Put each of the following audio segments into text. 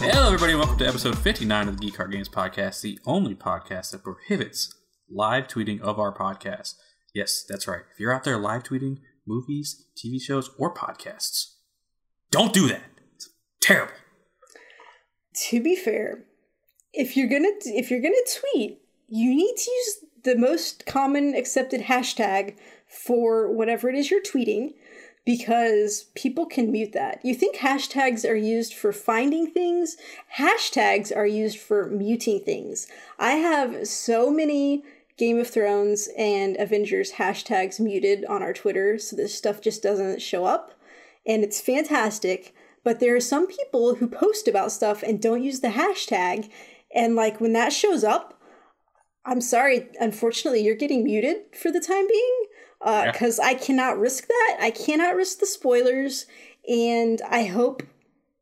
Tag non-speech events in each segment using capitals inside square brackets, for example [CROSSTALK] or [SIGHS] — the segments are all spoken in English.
Hello, everybody, welcome to episode 59 of the Geek Card Games Podcast, the only podcast that prohibits live tweeting of our podcast. Yes, that's right. If you're out there live tweeting movies, TV shows, or podcasts, don't do that. It's terrible. To be fair, if you're gonna if you're gonna tweet, you need to use the most common accepted hashtag for whatever it is you're tweeting because people can mute that. You think hashtags are used for finding things? Hashtags are used for muting things. I have so many Game of Thrones and Avengers hashtags muted on our Twitter so this stuff just doesn't show up. And it's fantastic. But there are some people who post about stuff and don't use the hashtag. And like when that shows up, I'm sorry, unfortunately, you're getting muted for the time being because uh, I cannot risk that. I cannot risk the spoilers, and I hope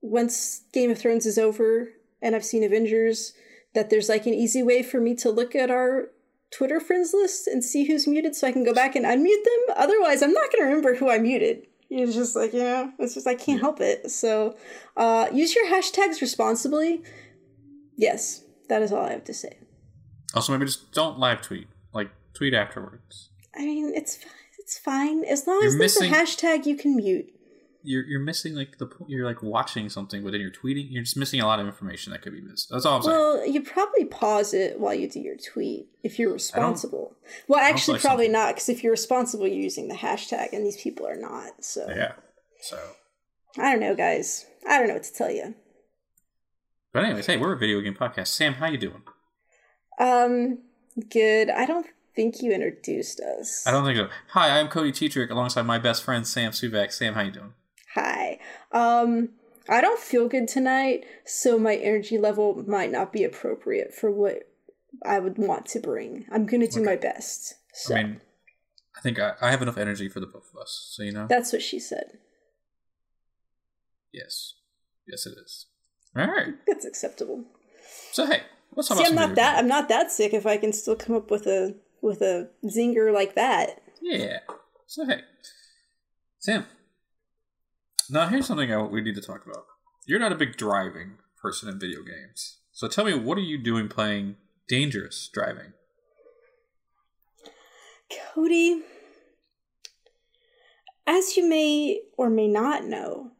once Game of Thrones is over and I've seen Avengers that there's like an easy way for me to look at our Twitter friends list and see who's muted so I can go back and unmute them. Otherwise, I'm not going to remember who I muted. It's just like, you know, it's just I can't help it. So, uh, use your hashtags responsibly. Yes, that is all I have to say. Also, maybe just don't live tweet. Like, tweet afterwards. I mean, it's it's fine as long you're as there's missing, a hashtag you can mute. You're you're missing like the you're like watching something, but then you're tweeting. You're just missing a lot of information that could be missed. That's all I'm saying. Well, you probably pause it while you do your tweet if you're responsible. Well, actually, like probably something. not because if you're responsible, you're using the hashtag, and these people are not. So yeah. So I don't know, guys. I don't know what to tell you. But anyways, hey, we're a video game podcast. Sam, how you doing? Um, good. I don't think you introduced us. I don't think so. Hi, I'm Cody Tetrick alongside my best friend Sam Suvak. Sam, how you doing? Hi. Um, I don't feel good tonight, so my energy level might not be appropriate for what I would want to bring. I'm gonna do okay. my best. So. I mean, I think I, I have enough energy for the both of us. So you know. That's what she said. Yes. Yes, it is. All right. That's acceptable. So hey, let's See, I'm not that. I'm not that sick. If I can still come up with a with a zinger like that. Yeah. So hey, Sam. Now here's something I, we need to talk about. You're not a big driving person in video games, so tell me, what are you doing playing dangerous driving? Cody, as you may or may not know,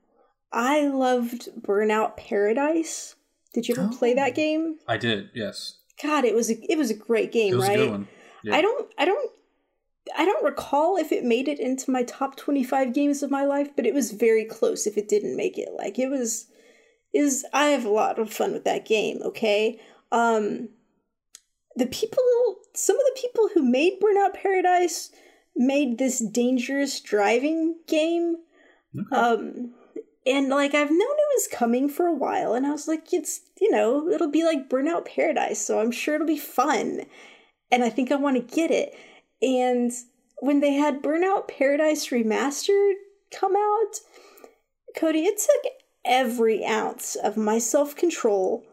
I loved Burnout Paradise. Did you ever oh, play that oh. game? I did. Yes. God, it was a it was a great game, right? Yeah. I don't I don't I don't recall if it made it into my top 25 games of my life, but it was very close if it didn't make it. Like it was is I have a lot of fun with that game, okay? Um the people some of the people who made Burnout Paradise made this dangerous driving game. Okay. Um and like I've known it was coming for a while and I was like it's you know, it'll be like Burnout Paradise, so I'm sure it'll be fun and I think I want to get it. And when they had Burnout Paradise Remastered come out, Cody, it took every ounce of my self control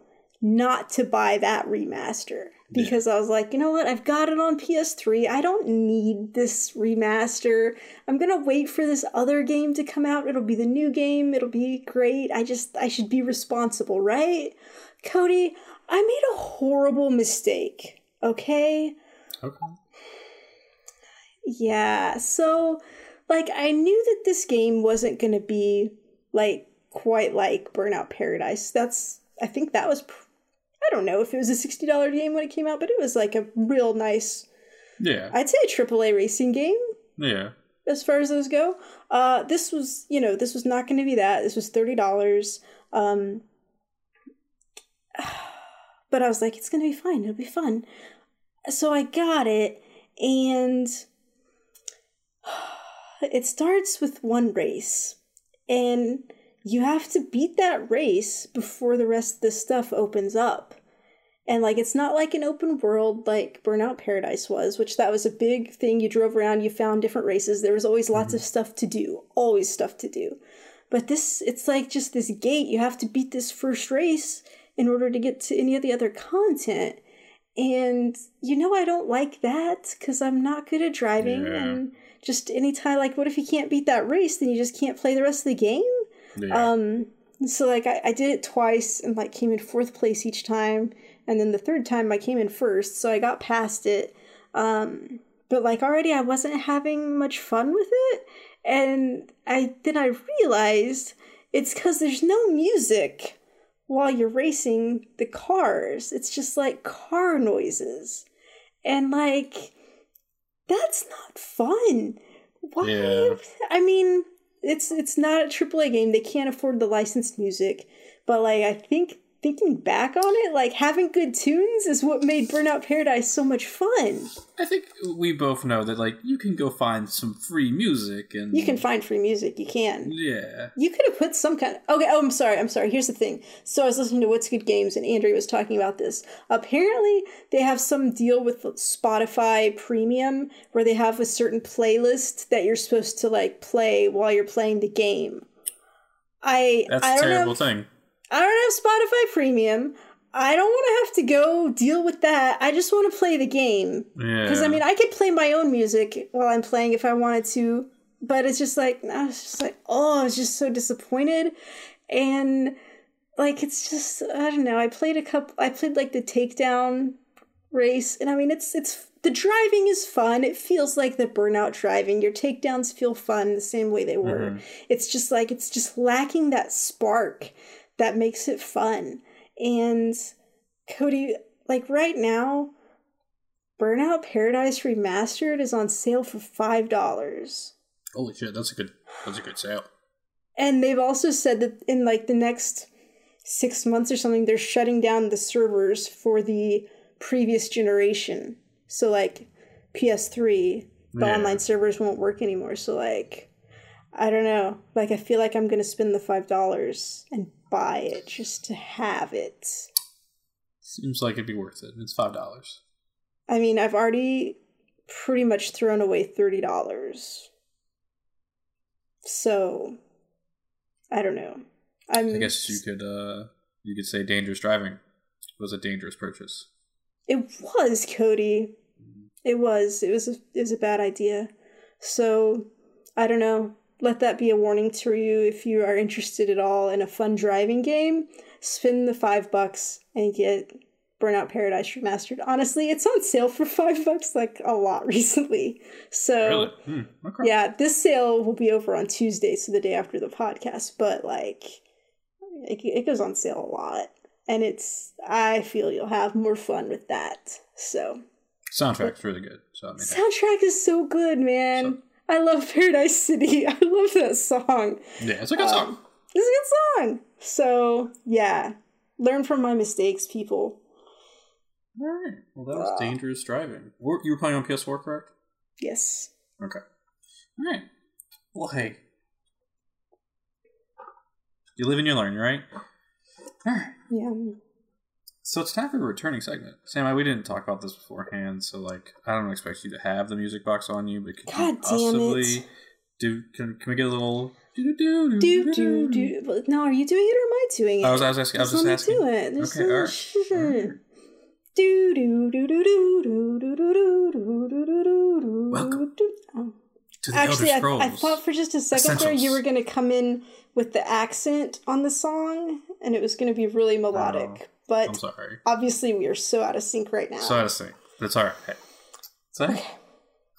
not to buy that remaster because yeah. I was like, you know what? I've got it on PS3. I don't need this remaster. I'm going to wait for this other game to come out. It'll be the new game. It'll be great. I just I should be responsible, right? Cody, I made a horrible mistake. Okay? Okay. Yeah, so like I knew that this game wasn't going to be like quite like Burnout Paradise. That's I think that was I don't know if it was a $60 game when it came out, but it was like a real nice Yeah. I'd say a AAA racing game. Yeah. As far as those go. Uh this was, you know, this was not going to be that. This was $30. Um [SIGHS] but I was like it's going to be fine. It'll be fun so I got it, and [SIGHS] it starts with one race, and you have to beat that race before the rest of the stuff opens up. And like it's not like an open world like Burnout Paradise was, which that was a big thing. You drove around, you found different races. There was always lots mm-hmm. of stuff to do, always stuff to do. But this, it's like just this gate. You have to beat this first race in order to get to any of the other content And you know, I don't like that because I'm not good at driving. Yeah. And just anytime, like, what if you can't beat that race? Then you just can't play the rest of the game? Yeah. Um, so like I, I did it twice and like came in fourth place each time, and then the third time I came in first, so I got past it. Um, but like already I wasn't having much fun with it, and I then I realized it's because there's no music while you're racing the cars. It's just like car noises, and like that's not fun. Why? Yeah. I mean, it's it's not a AAA game. They can't afford the licensed music, but like I think thinking back on it, like having good tunes is what made Burnout Paradise so much fun. I think we both know that like you can go find some free music and You can find free music. You can. yeah. You could have put some kind of okay. Oh, I'm sorry. I'm sorry. Here's the thing. So I was listening to What's Good Games, and Andrea was talking about this. Apparently, they have some deal with Spotify Premium where they have a certain playlist that you're supposed to like play while you're playing the game. I That's I a terrible have, thing. I don't have Spotify Premium. I don't want to have to go deal with that. I just want to play the game. Yeah. Because I mean, I could play my own music while I'm playing if I wanted to, but it's just like I was just like, oh, I was just so disappointed, and like it's just I don't know. I played a couple. I played like the takedown race, and I mean, it's it's the driving is fun. It feels like the burnout driving. Your takedowns feel fun the same way they were. Mhm. It's just like it's just lacking that spark that makes it fun. And Cody, like right now, Burnout Paradise Remastered is on sale for five dollars. Holy shit, that's a good that's a good sale. And they've also said that in like the next six months or something, they're shutting down the servers for the previous generation. So like PS3, the Yeah. online servers won't work anymore. So like I don't know. Like I feel like I'm gonna spend the five dollars and buy it just to have it. Seems like it'd be worth it. It's five dollars. I mean, I've already pretty much thrown away thirty dollars. So I don't know. I'm I guess you could uh you could say dangerous driving was a dangerous purchase. It was Cody. It was. It was. A, it was a bad idea. So I don't know. Let that be a warning to you if you are interested at all in a fun driving game. Spend the five bucks and get Burnout Paradise Remastered. Honestly, it's on sale for [LAUGHS] five bucks like a lot recently. So Really? Hmm, okay. yeah, this sale will be over on Tuesday, so the day after the podcast. But like, it, it goes on sale a lot, and it's. I feel you'll have more fun with that. So Soundtrack's really good. So I mean, soundtrack is so good, man. I love Paradise City. [LAUGHS] I love that song. yeah, it's a good Um, song. It's a good song. So yeah, learn from my mistakes, people. All right. Well, that was uh, dangerous driving. Were- You were playing on PS4, correct? Yes. Okay. All right. Well, hey, you live and you learn, right? All right. Yeah. So it's time for a returning segment. Sam, I- we didn't talk about this beforehand, so like I don't expect you to have the music box on you, but could God you damn it. possibly do? Can, can we get a little do do Do do do. No, are you doing it or am I doing it? I was, I was asking. I was Just just asking. do it. There's Okay, all right. right. Do do do do do do do do do do do do do. Welcome. Oh. Actually, I. I thought for just a second there you were going to come in with the accent on the song, and it was going to be really melodic. Oh, I'm but sorry. obviously, we are so out of sync right now. So out of sync. that's all right. So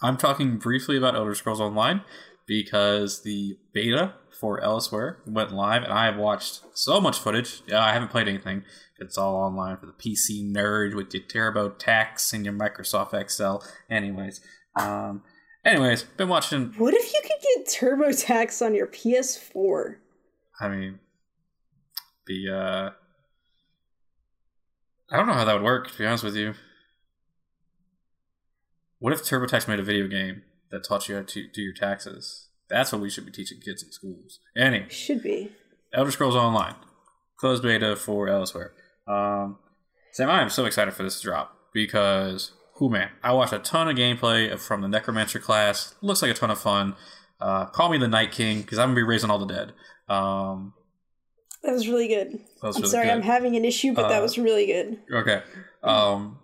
I'm talking briefly about Elder Scrolls Online because the beta for Elsweyr went live, and I have watched so much footage. Yeah, I haven't played anything. It's all online for the PC nerd with your TurboTax and your Microsoft Excel. Anyways, um, anyways, been watching. what if you could get TurboTax on your PS4? I mean, the uh, I don't know how that would work. To be honest with you, what if TurboTax made a video game that taught you how to do your taxes? That's what we should be teaching kids in schools. Anyway, Should be. Elder Scrolls Online, closed beta for Elsweyr. Um, Sam, I am so excited for this to drop because, who man, I watched a ton of gameplay from the Necromancer class. Looks like a ton of fun. Uh, call me the Night King because I'm gonna be raising all the dead. Um, That was really good. was I'm really sorry, good. I'm having an issue, but that Uh, was really good. Okay. Um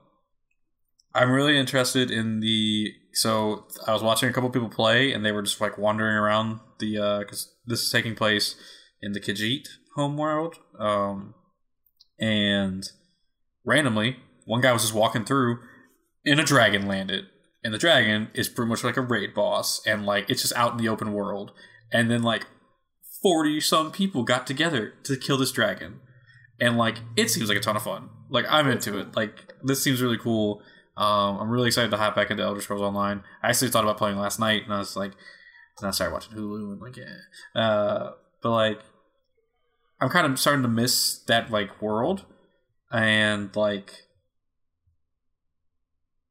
I'm really interested in the. So I was watching a couple people play, and they were just like wandering around the because this is taking place in the Khajiit homeworld, um, and randomly one guy was just walking through, and a dragon landed, and the dragon is pretty much like a raid boss, and like it's just out in the open world, and then like forty some people got together to kill this dragon, and like it seems like a ton of fun. Like I'm into it. Like this seems really cool. Um, I'm really excited to hop back into Elder Scrolls Online. I actually thought about playing last night, and I was like, then I started watching Hulu and like, yeah. Uh, but like, I'm kind of starting to miss that like world, and like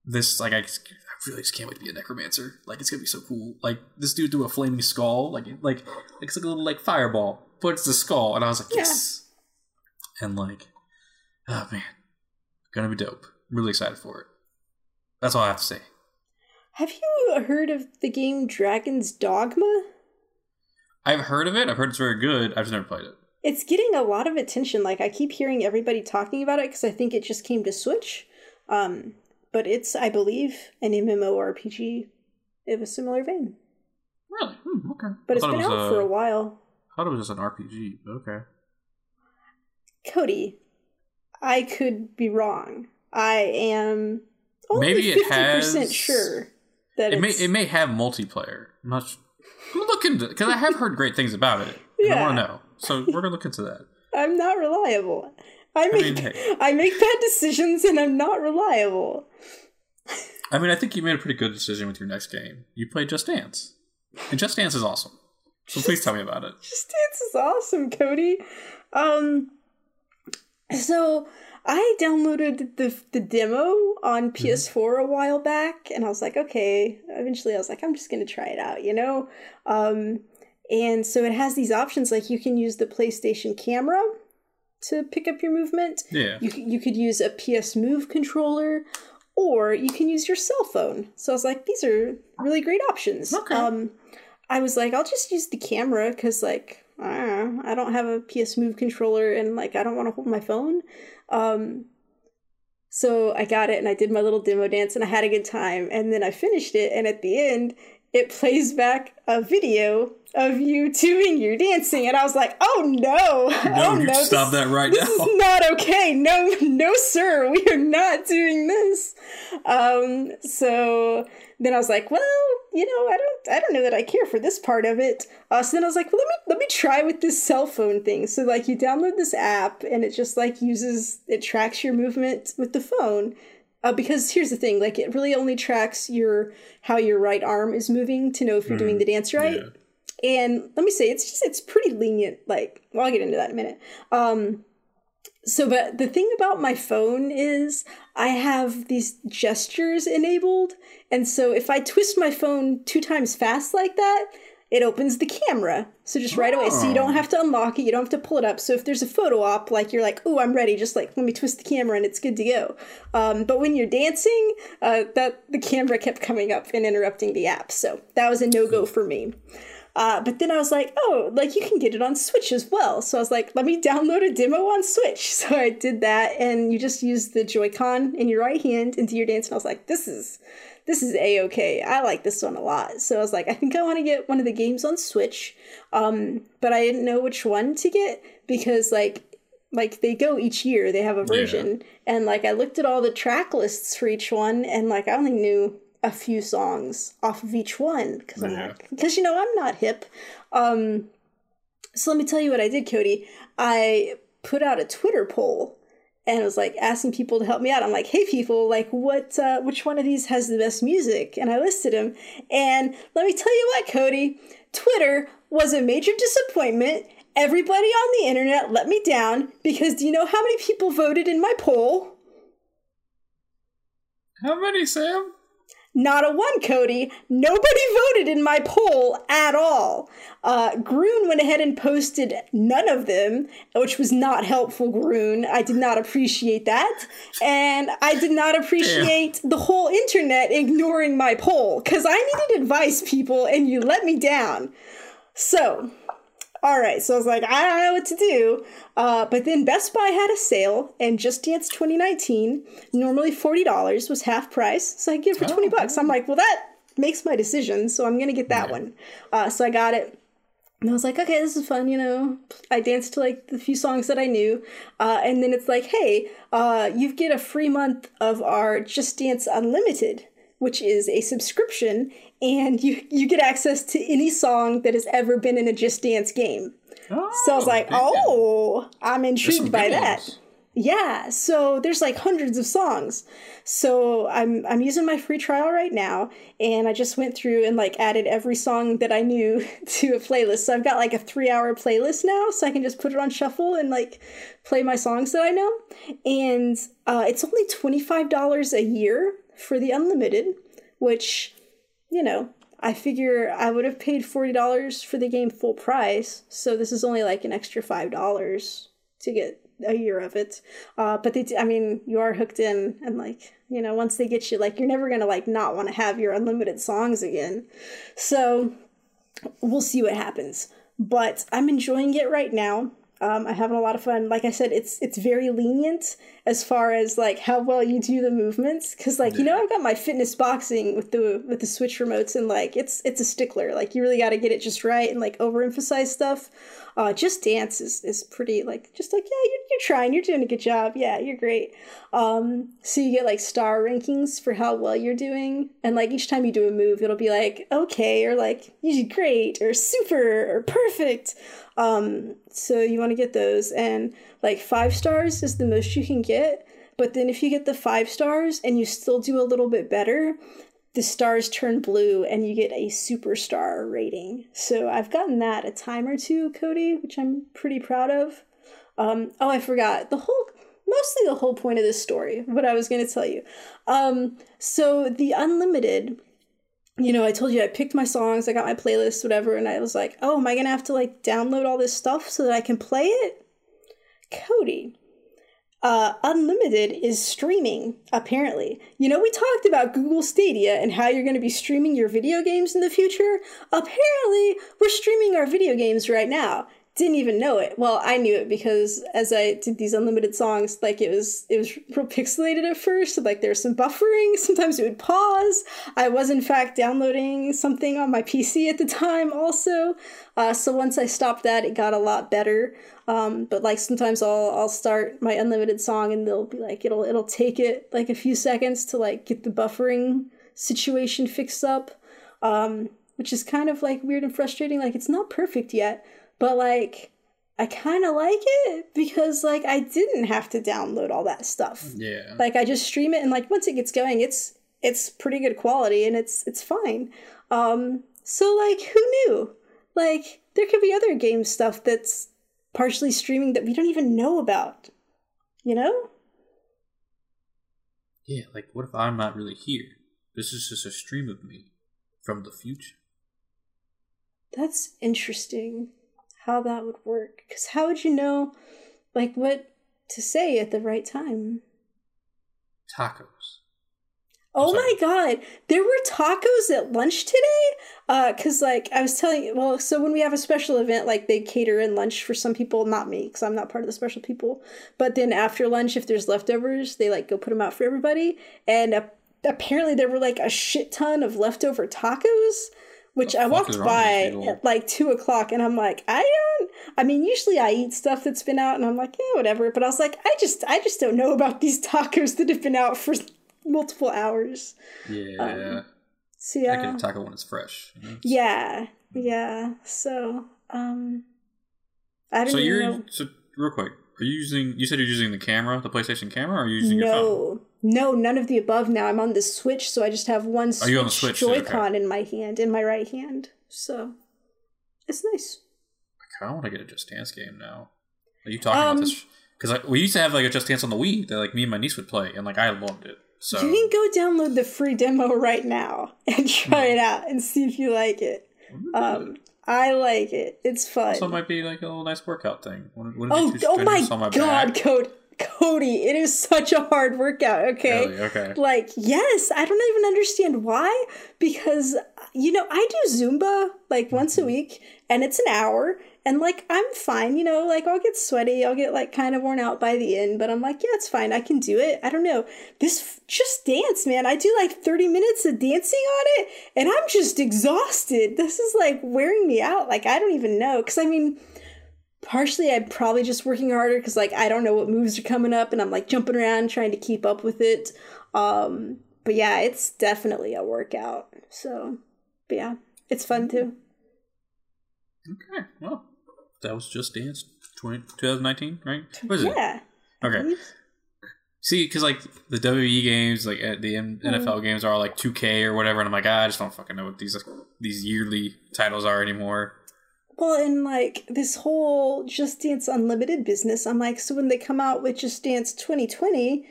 this like I really just can't wait to be a necromancer. Like it's gonna be so cool. Like this dude do a flaming skull, like like it's like a little like fireball, but it's the skull, and I was like, Yeah. yes. And like, oh man, gonna be dope. really excited for it. That's all I have to say. Have you heard of the game Dragon's Dogma? I've heard of it. I've heard it's very good. I've just never played it. It's getting a lot of attention. Like I keep hearing everybody talking about it because I think it just came to Switch. Um, but it's, I believe, an MMORPG of a similar vein. Really? Hmm, okay. But I it's thought been it was out for a a- while. I thought it was just an RPG. Okay. Cody, I could be wrong. I am only Maybe it 50% has- sure that It may it may have multiplayer. I'm not. Sh- I'm gonna look into because I have heard great things about it. and I Yeah. want to know. So we're gonna look into that. [LAUGHS] I'm not reliable. I make mean, hey. I make bad decisions and I'm not reliable. I mean, I think you made a pretty good decision with your next game. You played Just Dance, and Just Dance is awesome. So please tell me about it. [LAUGHS] Just Dance is awesome, Cody. Um, so I downloaded the the demo on PS4 a while back, and I was like, okay. Eventually, I was like, I'm just gonna try it out, you know. Um, and so it has these options like you can use the PlayStation camera to pick up your movement. Yeah. You you could use a PS Move controller, or you can use your cell phone. So I was like, these are really great options. Okay. Um, I was like, I'll just use the camera because like I don't, know, I don't have a PS Move controller and like I don't want to hold my phone. Um, so I got it and I did my little demo dance and I had a good time. And then I finished it and at the end it plays back a video of you doing your dancing and I was like, oh no, No, oh no, stop this- that right this now. is not okay. No, no, sir, we are not doing this. Um, so then I was like, well, you know, I don't, I don't know that I care for this part of it. Uh, so then I was like, well, let me, let me try with this cell phone thing. So like, you download this app, and it just like uses, it tracks your movement with the phone. Uh, because here's the thing, like, it really only tracks your how your right arm is moving to know if you're doing the dance right. Yeah. And let me say, it's just it's pretty lenient. Like, well, I'll get into that in a minute. Um, so, but the thing about my phone is I have these gestures enabled, and so if I twist my phone two times fast like that, it opens the camera. So just right away, so you don't Oh. have to unlock it, you don't have to pull it up. So if there's a photo op, like you're like, oh, I'm ready, just like let me twist the camera and it's good to go. Um, but when you're dancing, uh, that the camera kept coming up and interrupting the app, so that was a no go for me. Uh, but then I was like, oh, like you can get it on Switch as well. So I was like, let me download a demo on Switch. [LAUGHS] So I did that, and you just use the Joy-Con in your right hand and do your dance. And I was like, this is this is a okay. I like this one a lot. So I was like, I think I want to get one of the games on Switch. Um, but I didn't know which one to get because like like they go each year. They have a version, and like I looked at all the track lists for each one, and like I only knew a few songs off of each one because I'm Yeah. like because you know I'm not hip. Um, so let me tell you what I did, Cody. I put out a Twitter poll and was like asking people to help me out. I'm like, hey people, like what uh, which one of these has the best music? And I listed them. And let me tell you what, Cody, Twitter was a major disappointment. Everybody on the internet let me down because do you know how many people voted in my poll? How many, Sam? Not a one, Cody. Nobody voted in my poll at all. Uh, Groon went ahead and posted none of them, which was not helpful, Groon. I did not appreciate that. And I did not appreciate the whole internet ignoring my poll, because I needed advice, people, and you let me down. So, all right. So I was like, I don't know what to do. Uh, but then Best Buy had a sale, and Just Dance 2019, normally $40, was half price. So I get it for 20 bucks. I'm like, well, that makes my decision. So I'm going to get that Yeah. one. Uh, so I got it. And I was like, okay, this is fun, you know. I danced to like the few songs that I knew. Uh, and then it's like, hey, uh, you get a free month of our Just Dance Unlimited, which is a subscription, and you, you get access to any song that has ever been in a Just Dance game. So I was like, big deal. oh, I'm intrigued by that. ones. Yeah, so there's like hundreds of songs. So I'm I'm using my free trial right now and I just went through and like added every song that I knew [LAUGHS] to a playlist. So I've got like a 3-hour playlist now so I can just put it on shuffle and like play my songs that I know. And uh, it's only $25 a year for the unlimited, which you know, I figure I would have paid $40 for the game full price. So this is only like an extra $5 to get a year of it. Uh, but they, d- I mean, you are hooked in, and like, you know, once they get you, like, you're never gonna like not want to have your unlimited songs again. So we'll see what happens. But I'm enjoying it right now. Um, I'm having a lot of fun. Like I said, it's it's very lenient as far as like how well you do the movements. Because like you know, I've got my fitness boxing with the with the switch remotes, and like it's it's a stickler. Like you really got to get it just right and like overemphasize stuff. Uh, just dance is, is pretty like just like yeah you're, you're trying you're doing a good job yeah you're great um so you get like star rankings for how well you're doing and like each time you do a move it'll be like okay or like you did great or super or perfect um so you want to get those and like five stars is the most you can get but then if you get the five stars and you still do a little bit better the stars turn blue and you get a superstar rating. So I've gotten that a time or two, Cody, which I'm pretty proud of. Um, oh, I forgot the whole, mostly the whole point of this story. What I was going to tell you. Um, so the unlimited. You know, I told you I picked my songs, I got my playlist, whatever, and I was like, oh, am I gonna have to like download all this stuff so that I can play it? Cody, uh, Unlimited is streaming, apparently. You know, we talked about Google Stadia and how you're going to be streaming your video games in the future. Apparently, we're streaming our video games right now. Didn't even know it. Well, I knew it because as I did these unlimited songs, like it was it was real [LAUGHS] pixelated at first. Like there was some buffering. Sometimes it would pause. I was in fact downloading something on my PC at the time, also. Uh, so once I stopped that, it got a lot better. Um, but like sometimes I'll I'll start my unlimited song and they'll be like it'll it'll take it like a few seconds to like get the buffering situation fixed up, um, which is kind of like weird and frustrating. Like it's not perfect yet, but like I kind of like it because like I didn't have to download all that stuff. Yeah. Like I just stream it and like once it gets going, it's it's pretty good quality and it's it's fine. Um, so like who knew? Like there could be other game stuff that's partially streaming that we don't even know about. You know? Yeah, like what if I'm not really here? This is just a stream of me from the future. That's interesting how that would work. Cuz how would you know like what to say at the right time? Tacos. Oh my god, there were tacos at lunch today. Uh, cause like I was telling you, well, so when we have a special event, like they cater in lunch for some people, not me, cause I'm not part of the special people. But then after lunch, if there's leftovers, they like go put them out for everybody. And uh, apparently there were like a shit ton of leftover tacos, which I walked is wrong with by at like two o'clock, and I'm like, I don't. I mean, usually I eat stuff that's been out, and I'm like, yeah, whatever. But I was like, I just, I just don't know about these tacos that have been out for multiple hours. Yeah. So I yeah, get a taco when it's fresh. you know? yeah, yeah. So um, I don't So you're know. so real quick. Are you using? You said you're using the camera, the PlayStation camera, or are you using your phone? No, no, none of the above. Now I'm on the Switch, so I just have one Are you on Switch too? Okay. Joy-Con in my hand, in my right hand. So it's nice. I kind of want to get a Just Dance game now. Are you talking about Um, this? Because like, we used to have like a Just Dance on the Wii that like me and my niece would play, and like I loved it. So You can go download the free demo right now [LAUGHS] and try it out and see if you like it. Um, I like it. It's fun. So it might be like a little nice workout thing. Wouldn't, wouldn't Oh, oh my, my god, back? Cody, Cody, it is such a hard workout. Okay, Really? Okay. like yes, I don't even understand why. Because you know, I do Zumba like once Mm-hmm. a week, and it's an hour, And like I'm fine, you know, like I'll get sweaty, I'll get like kind of worn out by the end, but I'm like, yeah, it's fine. I can do it. I don't know. This just dance, man. I do like 30 minutes of dancing on it and I'm just exhausted. This is like wearing me out. Like I don't even know cuz I mean partially I'm probably just working harder cuz like I don't know what moves are coming up and I'm like jumping around trying to keep up with it. Um but yeah, it's definitely a workout. So, but yeah, it's fun too. Okay, well, that was Just Dance 20, 2019, right? What is yeah. it? Okay. See, because like the WWE games, like at the NFL Mm-hmm. games are like 2K or whatever, and I'm like, ah, I just don't fucking know what these these yearly titles are anymore. Well, and like this whole Just Dance Unlimited business, I'm like, so when they come out with Just Dance 2020,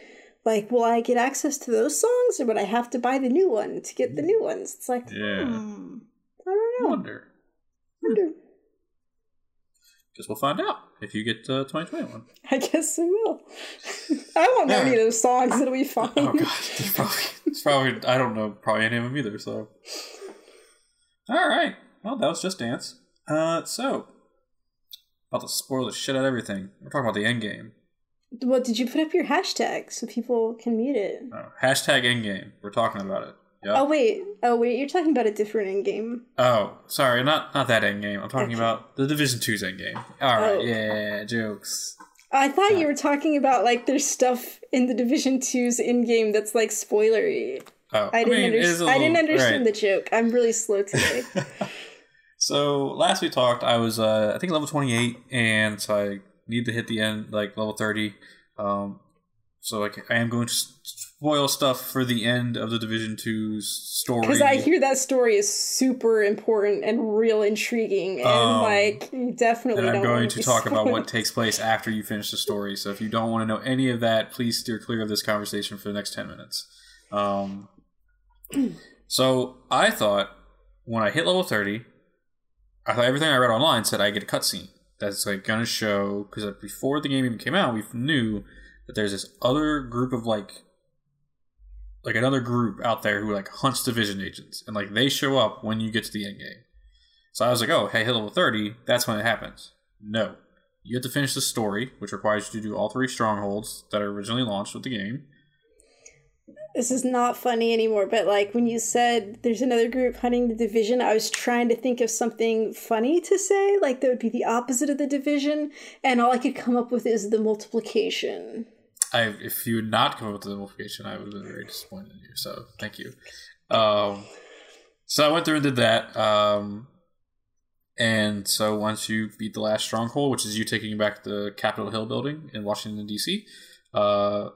like, will I get access to those songs or would I have to buy the new one to get the new ones? It's like, Yeah. hmm, I don't I know. wonder. wonder. Guess we'll find out if you get uh, 2021. I guess [LAUGHS] I will. I won't know any of those songs. It'll be fine. Oh god, it's probably, it's probably I don't know probably any of them either. So, all right, well that was just dance. Uh, so about to spoil the shit out of everything. We're talking about the end game. What did you put up your hashtag so people can mute it? Oh, hashtag end game. We're talking about it. Yep. Oh wait, oh wait, you're talking about a different end game. Oh, sorry, not not that end game. I'm talking Okay. about the Division 2's end game. All right, Oh. yeah, jokes. I thought you were talking about like there's stuff in the Division 2's in game that's like spoilery. Oh, I didn't, mean, under- a I didn't understand right. the joke. I'm really slow [LAUGHS] today. So last we talked, I was uh, I think level 28, and so I need to hit the end like level 30. Um, so like I am going to spoil stuff for the end of the Division Two story. Because I hear that story is super important and real intriguing, and Um, like you definitely and I'm going to talk about what takes place after you finish the story. So if you don't want to know any of that, please steer clear of this conversation for the next 10 minutes. Um, [CLEARS THROAT] so I thought when I hit level 30, I thought everything I read online said I get a cutscene that's like gonna show because before the game even came out, we knew that there's this other group of like like another group out there who like hunts division agents and like they show up when you get to the end game. So I was like, oh, hey, hit level 30, that's when it happens. No. You have to finish the story, which requires you to do all three strongholds that are originally launched with the game. This is not funny anymore, but like when you said there's another group hunting the division, I was trying to think of something funny to say, like that would be the opposite of the division, and all I could come up with is the multiplication. I, if you had not come up with the multiplication, I would have been very disappointed in you. So thank you. Um, so I went through and did that. Um, and so once you beat the last stronghold, which is you taking back the Capitol Hill building in Washington D.C., uh,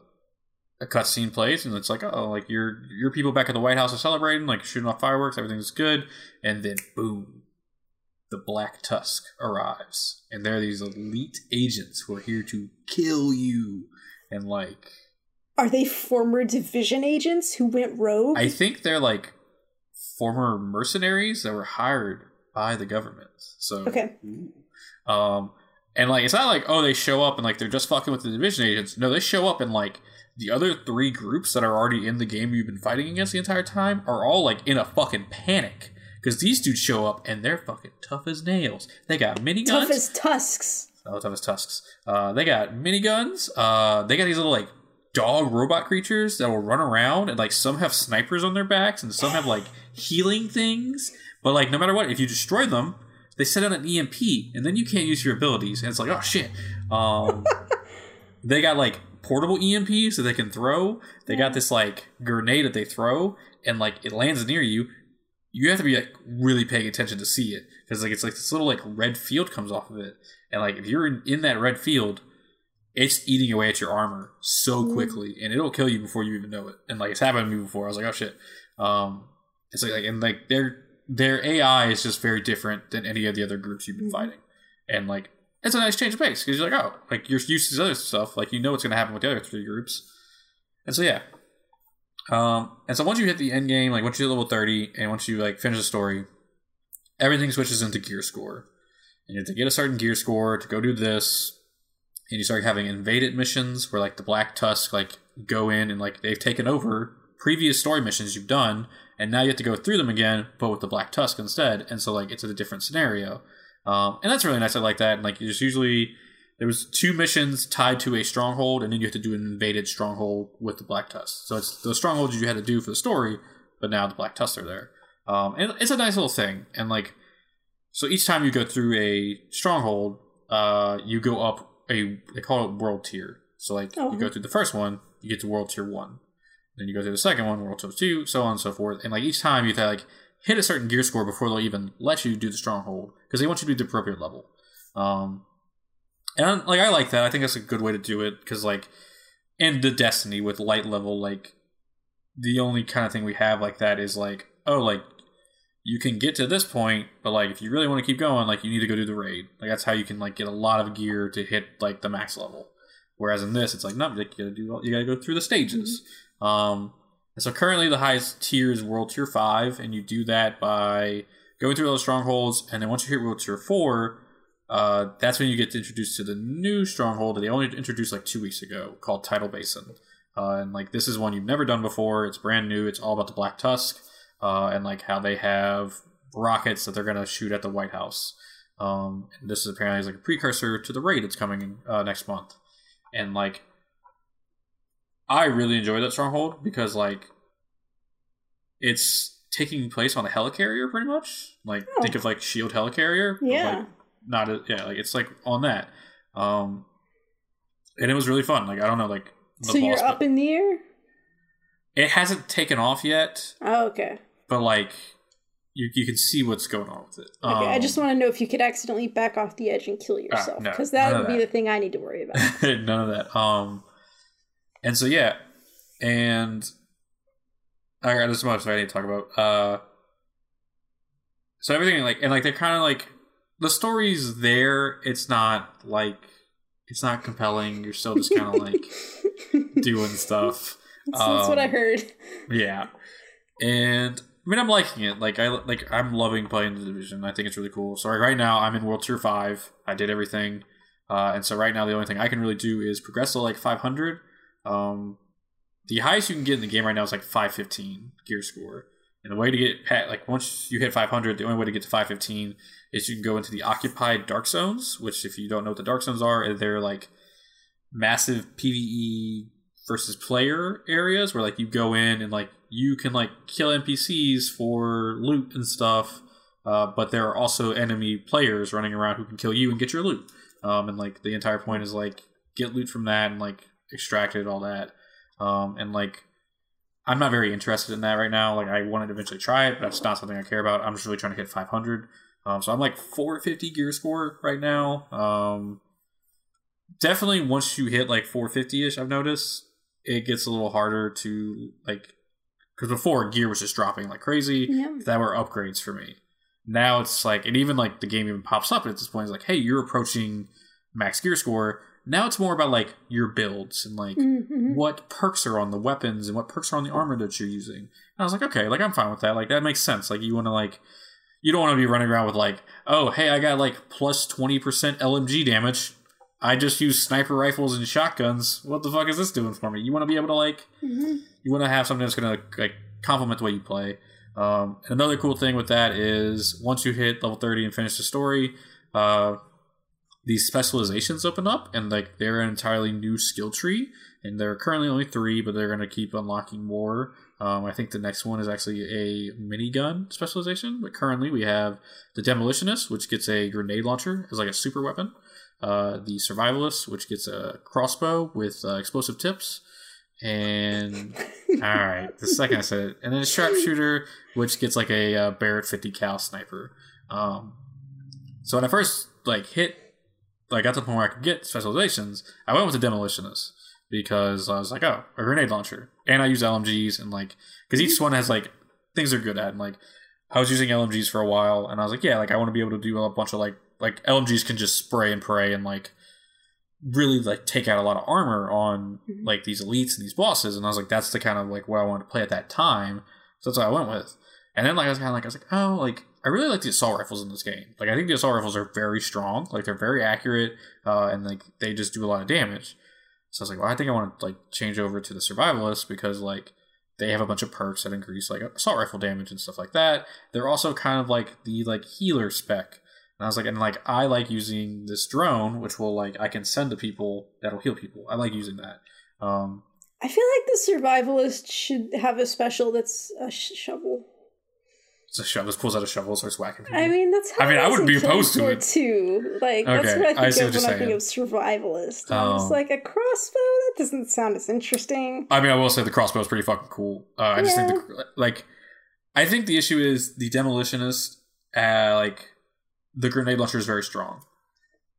a cutscene plays, and it's like, oh, like your your people back at the White House are celebrating, like shooting off fireworks, everything's good, and then boom, the Black Tusk arrives, and they're these elite agents who are here to kill you, and like Are they former division agents who went rogue? I think they're like former mercenaries that were hired by the government. So Okay. Um, and like it's not like oh they show up and like they're just fucking with the division agents. No, they show up and like the other three groups that are already in the game you've been fighting against the entire time are all like in a fucking panic because these dudes show up and they're fucking tough as nails. They got miniguns. Tough as tusks. Oh, tough as tusks. Uh, they got miniguns. Uh, they got these little like dog robot creatures that will run around, and like some have snipers on their backs, and some have like healing things. But like no matter what, if you destroy them, they set out an EMP, and then you can't use your abilities, and it's like oh shit. Um, [LAUGHS] they got like portable EMPs that they can throw. They got this like grenade that they throw, and like it lands near you. You have to be like really paying attention to see it because like it's like this little like red field comes off of it, and like if you're in, in that red field, it's eating away at your armor so Mm. quickly, and it'll kill you before you even know it. And like it's happened to me before. I was like, oh shit. Um, it's like, like and like their their AI is just very different than any of the other groups you've been Mhm. fighting, and like it's a nice change of pace because you're like, oh, like you're used to this other stuff, like you know what's gonna happen with the other three groups, and so yeah. Um, and so once you hit the end game, like once you hit level thirty, and once you like finish the story, everything switches into gear score, and you have to get a certain gear score to go do this, and you start having invaded missions where like the Black Tusk like go in and like they've taken over previous story missions you've done, and now you have to go through them again, but with the Black Tusk instead, and so like it's a different scenario. Um, and that's really nice. I like that. And like there's usually there was two missions tied to a stronghold, and then you have to do an invaded stronghold with the Black Tusk. So it's the strongholds you had to do for the story, but now the Black Tusks are there. Um, and it's a nice little thing. And like, so each time you go through a stronghold, uh, you go up a they call it world tier. So like Oh. you go through the first one, you get to world tier one. Then you go through the second one, world tier two, so on and so forth. And like each time you have to like hit a certain gear score before they'll even let you do the stronghold because they want you to do the appropriate level. Um, and like I like that. I think that's a good way to do it because like in the Destiny with light level, like the only kind of thing we have like that is like oh like you can get to this point, but like if you really want to keep going, like you need to go do the raid. Like that's how you can like get a lot of gear to hit like the max level. Whereas in this, it's like no, like, you gotta do all- you gotta go through the stages. Um, and so currently the highest tier is World Tier Five, and you do that by going through all those strongholds, and then once you hit World Tier Four, uh, that's when you get introduced to the new stronghold that they only introduced like two weeks ago, called Tidal Basin. Uh, and like this is one you've never done before. It's brand new. It's all about the Black Tusk, uh, and like how they have rockets that they're gonna shoot at the White House. Um, this is apparently like a precursor to the raid that's coming uh, next month. And like, I really enjoy that stronghold because like, it's taking place on a helicarrier pretty much. Like, Oh. think of like Shield helicarrier. Yeah. like, not a, yeah, like it's like on that. Um, and it was really fun. Like I don't know, like the So you're up in the air? It hasn't taken off yet, Oh, okay. but like you you can see what's going on with it. Okay. I Um, just want to know if you could accidentally back off the edge and kill yourself, no, because that would of be that. the thing I need to worry about. [LAUGHS] none of that. Um, and so yeah, and I got this much I need to talk about. Uh, so everything like and like they're kind of like the story's there. It's not like it's not compelling. You're still just kind of like [LAUGHS] doing stuff. That's, that's what I Um, heard. Yeah, and I mean I'm liking it. Like I like I'm loving playing the division. I think it's really cool. So right now I'm in World Tier Five. I did everything, uh, and so right now the only thing I can really do is progress to like 500. Um, the highest you can get in the game right now is like 515 gear score. And the way to get pat like once you hit 500, the only way to get to 515 is you can go into the occupied dark zones. Which, if you don't know what the dark zones are, they're like massive PVE versus player areas where like you go in and like you can like kill NPCs for loot and stuff, uh, but there are also enemy players running around who can kill you and get your loot. Um, and like the entire point is like get loot from that and like extract it, all that. Um, and like I'm not very interested in that right now. Like I wanted to eventually try it, but that's not something I care about. I'm just really trying to hit 500. Um, so I'm like 450 gear score right now. Um, definitely once you hit like 450 ish, I've noticed it gets a little harder to like because before gear was just dropping like crazy. Yeah. That were upgrades for me. Now it's like, and even like the game even pops up at this point. It's like, hey, you're approaching max gear score. Now it's more about like your builds and like Mhm. what perks are on the weapons and what perks are on the armor that you're using. And I was like, okay, like I'm fine with that. Like that makes sense. Like you want to like you don't want to be running around with like, oh, hey, I got like plus twenty percent LMG damage. I just use sniper rifles and shotguns. What the fuck is this doing for me? You want to be able to like Mhm. you want to have something that's going to like complement the way you play. Um, and another cool thing with that is once you hit level 30 and finish the story, uh, these specializations open up and like they're an entirely new skill tree. And there are currently only three, but they're going to keep unlocking more. Um, I think the next one is actually a minigun specialization. But currently we have the demolitionist, which gets a grenade launcher as like a super weapon. Uh, the survivalist, which gets a crossbow with uh, explosive tips. And [LAUGHS] all right, the second I said it, and then a sharpshooter, which gets like a uh, Barrett 50 cal sniper. Um, so when I first like hit, like got to the point where I could get specializations, I went with the demolitionist because I was like, oh, a grenade launcher, and I use LMGs and like because each one has like things they're good at, and like I was using LMGs for a while, and I was like, yeah, like I want to be able to do a bunch of like like LMGs can just spray and pray and like really like take out a lot of armor on Mhm. like these elites and these bosses. And I was like that's the kind of like what I wanted to play at that time. So that's what I went with. And then like I was kind of like I was like oh like I really like the assault rifles in this game like I think the assault rifles are very strong like they're very accurate uh, and like they just do a lot of damage so I was like well I think I want to like change over to the survivalist because like they have a bunch of perks that increase like assault rifle damage and stuff like that they're also kind of like the like healer spec And I was like, and like I like using this drone, which will like I can send to people that'll heal people. I like using that. Um, I feel like the survivalist should have a special that's a sh- shovel. It's a shovel. Just pulls out a shovel, and starts whacking people. I mean, that's how I mean, I wouldn't be opposed to it. Too, like that's what I I think see of when you're I think of survivalist. I Um, like a crossbow. That doesn't sound as interesting. I mean, I will say the crossbow is pretty fucking cool. Uh, I just think the, like, I think the issue is the demolitionist. Uh, like, the grenade launcher is very strong.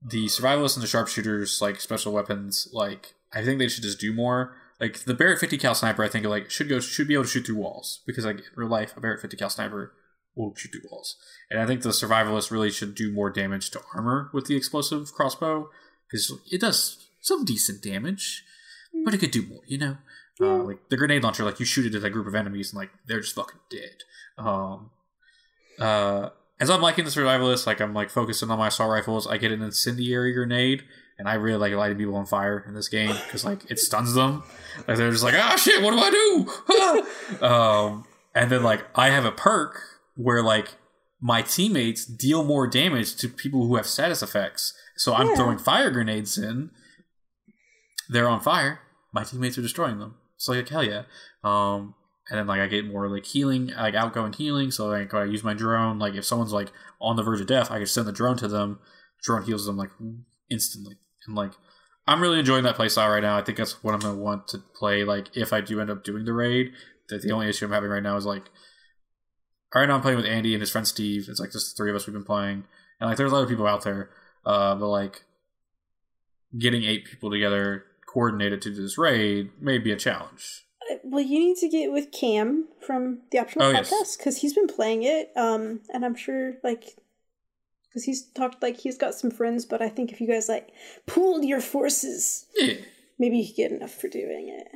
The survivalist and the sharpshooters, like special weapons, like I think they should just do more. Like the Barrett 50 cal sniper, I think like should go should be able to shoot through walls because like in real life, a Barrett 50 cal sniper will shoot through walls. And I think the survivalist really should do more damage to armor with the explosive crossbow because it does some decent damage, but it could do more. You know, uh, like the grenade launcher, like you shoot it at a group of enemies and like they're just fucking dead. Um, uh, as I'm liking the survivalist, like I'm like focusing on my assault rifles. I get an incendiary grenade, and I really like lighting people on fire in this game because like it stuns them. Like they're just like, ah shit, what do I do? [LAUGHS] um, and then like I have a perk where like my teammates deal more damage to people who have status effects. So I'm Yeah. throwing fire grenades in. They're on fire. My teammates are destroying them. So like hell yeah. Um, and then like I get more like healing, like outgoing healing. So like I use my drone. Like if someone's like on the verge of death, I can send the drone to them. Drone heals them like instantly. And like I'm really enjoying that playstyle right now. I think that's what I'm gonna want to play. Like if I do end up doing the raid, that the only issue I'm having right now is like right now I'm playing with Andy and his friend Steve. It's like just the three of us we've been playing, and like there's other people out there, uh, but like getting eight people together coordinated to do this raid may be a challenge. Uh, Well, you need to get with Cam from the Optional Oh. Podcast because he's been playing it, um, and I'm sure like because he's talked like he's got some friends, but I think if you guys like pooled your forces, Yeah, maybe you could get enough for doing it.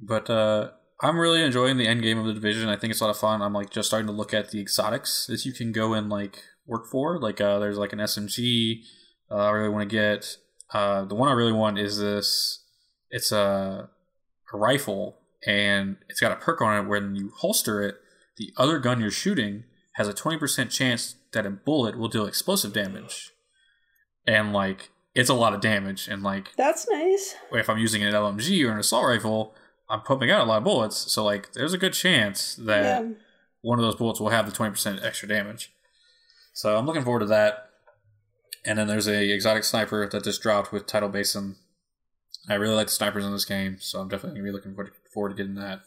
but uh, I'm really enjoying the end game of the division. I think it's a lot of fun. I'm like just starting to look at the exotics that you can go and like work for. Like uh, there's like an SMG. Uh, I really want to get. Uh, the one I really want is this. It's a, a rifle and it's got a perk on it. Where when you holster it, the other gun you're shooting has a 20% chance that a bullet will deal explosive damage. And like it's a lot of damage. And like That's nice. if I'm using an LMG or an assault rifle, I'm pumping out a lot of bullets. So like, there's a good chance that yeah. one of those bullets will have the 20% extra damage. So I'm looking forward to that. And then there's a exotic sniper that just dropped with Tidal Basin. I really like the snipers in this game, so I'm definitely gonna be looking forward to, forward to getting that.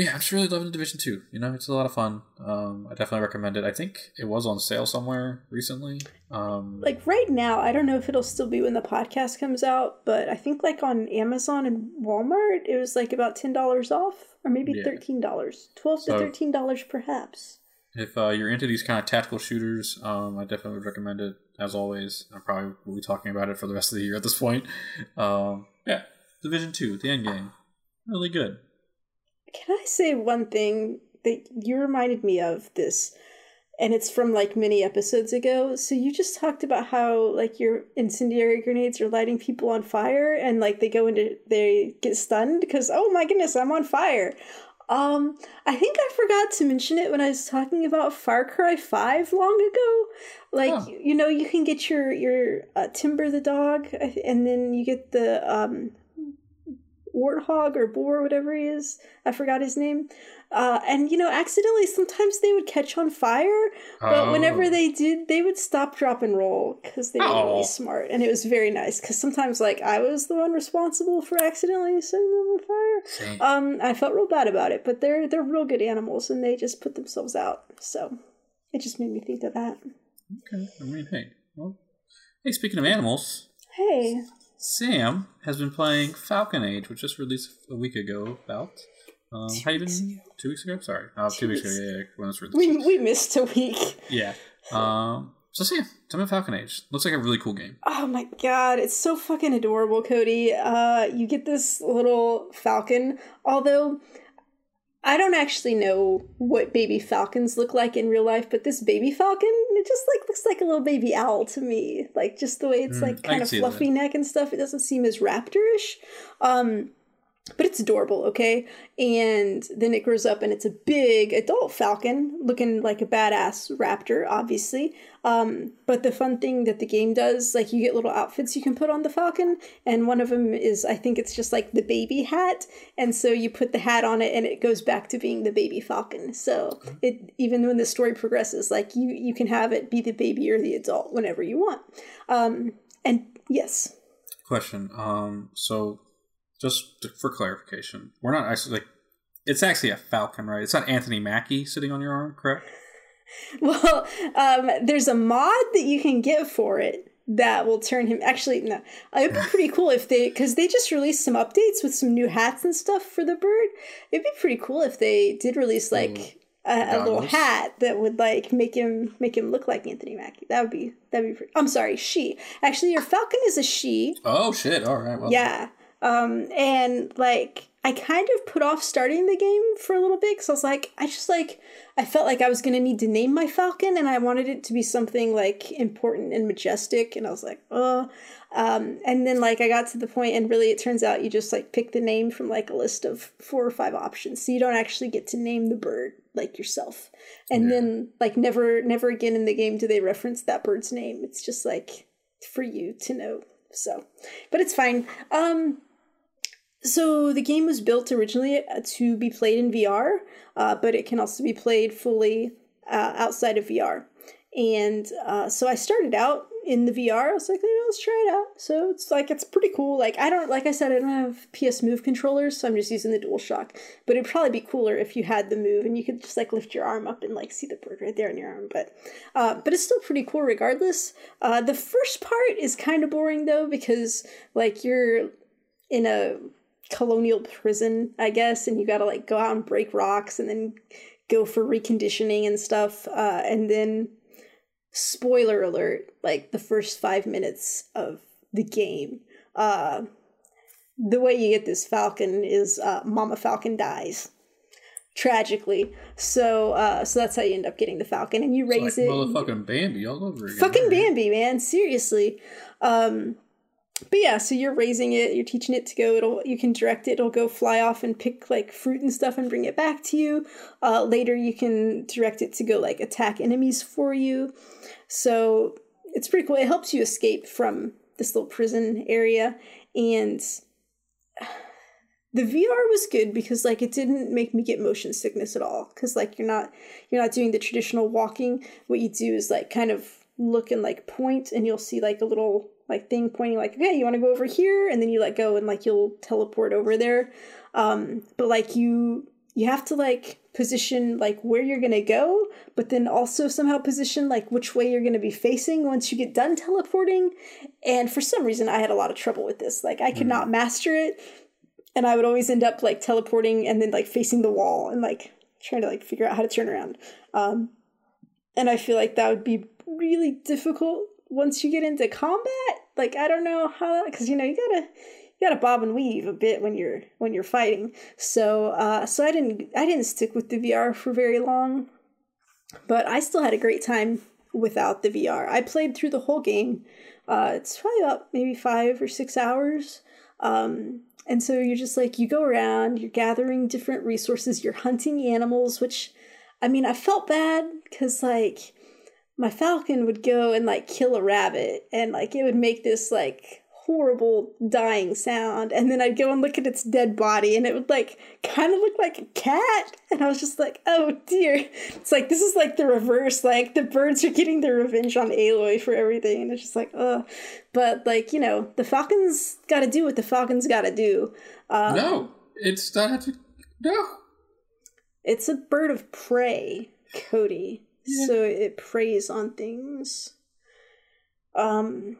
But yeah, I'm just really loving Division Two. You know, it's a lot of fun. Um, I definitely recommend it. I think it was on sale somewhere recently. Um, Like right now, I don't know if it'll still be when the podcast comes out, but I think like on Amazon and Walmart, it was like about ten dollars off, or maybe Yeah. thirteen dollars, twelve So- to thirteen dollars perhaps. If uh, you're into these kind of tactical shooters, um, I definitely would recommend it. As always, I probably will be talking about it for the rest of the year at this point. Um, yeah, Division Two, the end game, really good. Can I say one thing that you reminded me of this? And it's from like many episodes ago. So you just talked about how like your incendiary grenades are lighting people on fire and like they go into they get stunned because oh my goodness, I'm on fire. Um, I think I forgot to mention it when I was talking about Far Cry 5 long ago. Like Oh. you know, you can get your your uh, Timber the dog and then you get the um warthog or boar whatever he is i forgot his name uh, and you know accidentally sometimes they would catch on fire but whenever Oh. they did they would stop drop and roll because they were Oh. really smart and it was very nice because sometimes like i was the one responsible for accidentally setting them on fire Same. um i felt real bad about it but they're they're real good animals and they just put themselves out so it just made me think of that Okay. I mean, hey. Well, hey, speaking of animals, hey Sam has been playing Falcon Age, which just released a week ago. About. Um, Two how you weeks been? Two weeks ago. Sorry, uh, two, Two weeks weeks. ago. Yeah, yeah, when it's released. we, we missed a week yeah. Um. So Sam, tell me Falcon Age. Looks like a really cool game. Oh my god, it's so fucking adorable, Cody. Uh you get this little falcon, although I don't actually know what baby falcons look like in real life, but this baby falcon, it just like looks like a little baby owl to me. Like just the way it's Mm, like kind of fluffy that. neck and stuff, it doesn't seem as raptorish. Um but it's adorable, okay? And then it grows up and it's a big adult falcon looking like a badass raptor, obviously. Um, but the fun thing that the game does, like you get little outfits you can put on the falcon, and one of them is I think it's just like the baby hat, and so you put the hat on it and it goes back to being the baby falcon. So it even when the story progresses, like you you can have it be the baby or the adult whenever you want. Um, and yes. Question. Um, so just for clarification, we're not actually like it's actually a falcon, right? It's not Anthony Mackie sitting on your arm, correct? [LAUGHS] Well, um, there's a mod that you can get for it that will turn him. Actually, no, it'd be [SIGHS] pretty cool if they because they just released some updates with some new hats and stuff for the bird. It'd be pretty cool if they did release like. A, a little hat that would like make him make him look like Anthony Mackie. That would be that'd be. Pretty, I'm sorry, she. Actually, your falcon is a she. Oh shit! All right. Well. Yeah. Um, and like I kind of put off starting the game for a little bit because I was like, I just like I felt like I was gonna need to name my falcon, and I wanted it to be something like important and majestic, and I was like, oh. Um, and then like I got to the point, and really, it turns out you just like pick the name from like a list of four or five options, so you don't actually get to name the bird like yourself. And yeah. then like never, never again in the game do they reference that bird's name. It's just like for you to know. So, but it's fine. Um, so the game was built originally uh, to be played in VR, uh, but it can also be played fully uh, outside of VR. And uh, so I started out in the VR. I was like, let's try it out. So it's like it's pretty cool. Like I don't, like I said, I don't have PS Move controllers, so I'm just using the DualShock. But it'd probably be cooler if you had the Move and you could just like lift your arm up and like see the bird right there in your arm. But, uh, but it's still pretty cool regardless. Uh, the first part is kind of boring though because like you're in a colonial prison, I guess, and you got to like go out and break rocks and then go for reconditioning and stuff. Uh, and then, spoiler alert, like the first five minutes of the game, uh, the way you get this falcon is uh, Mama Falcon dies tragically. So uh so that's how you end up getting the falcon and you raise like it. Motherfucking Bambi all over again. Fucking Bambi, man. Seriously. Um but yeah, so you're raising it, you're teaching it to go. It'll you can direct it. It'll go fly off and pick like fruit and stuff and bring it back to you. Uh, later, you can direct it to go like attack enemies for you. So it's pretty cool. It helps you escape from this little prison area, and [SIGHS] the VR was good because like it didn't make me get motion sickness at all. Because like you're not you're not doing the traditional walking. What you do is like kind of look and like point, and you'll see like a little like thing pointing like okay you want to go over here? And then you let go and like you'll teleport over there. Um but like you you have to like position like where you're going to go but then also somehow position like which way you're going to be facing once you get done teleporting. And for some reason i had a lot of trouble with this. Like i could mm. not master it. And i would always end up like teleporting and then like facing the wall and like trying to like figure out how to turn around. Um and i feel like that would be really difficult once you get into combat like I don't know how because you know you gotta you gotta bob and weave a bit when you're when you're fighting. So uh, so I didn't I didn't stick with the VR for very long, but I still had a great time without the VR. I played through the whole game. Uh, it's probably about maybe five or six hours. Um, and so you're just like, you go around, you're gathering different resources, you're hunting animals, which, I mean, I felt bad because, like, my falcon would go and like kill a rabbit and like it would make this like horrible dying sound and then I'd go and look at its dead body and it would like kind of look like a cat and I was just like oh dear. It's like this is like the reverse like the birds are getting their revenge on Aloy for everything and it's just like oh but like you know the falcon's got to do what the falcon's got to do. Um, no it's not no. It's a bird of prey Cody so it preys on things. Um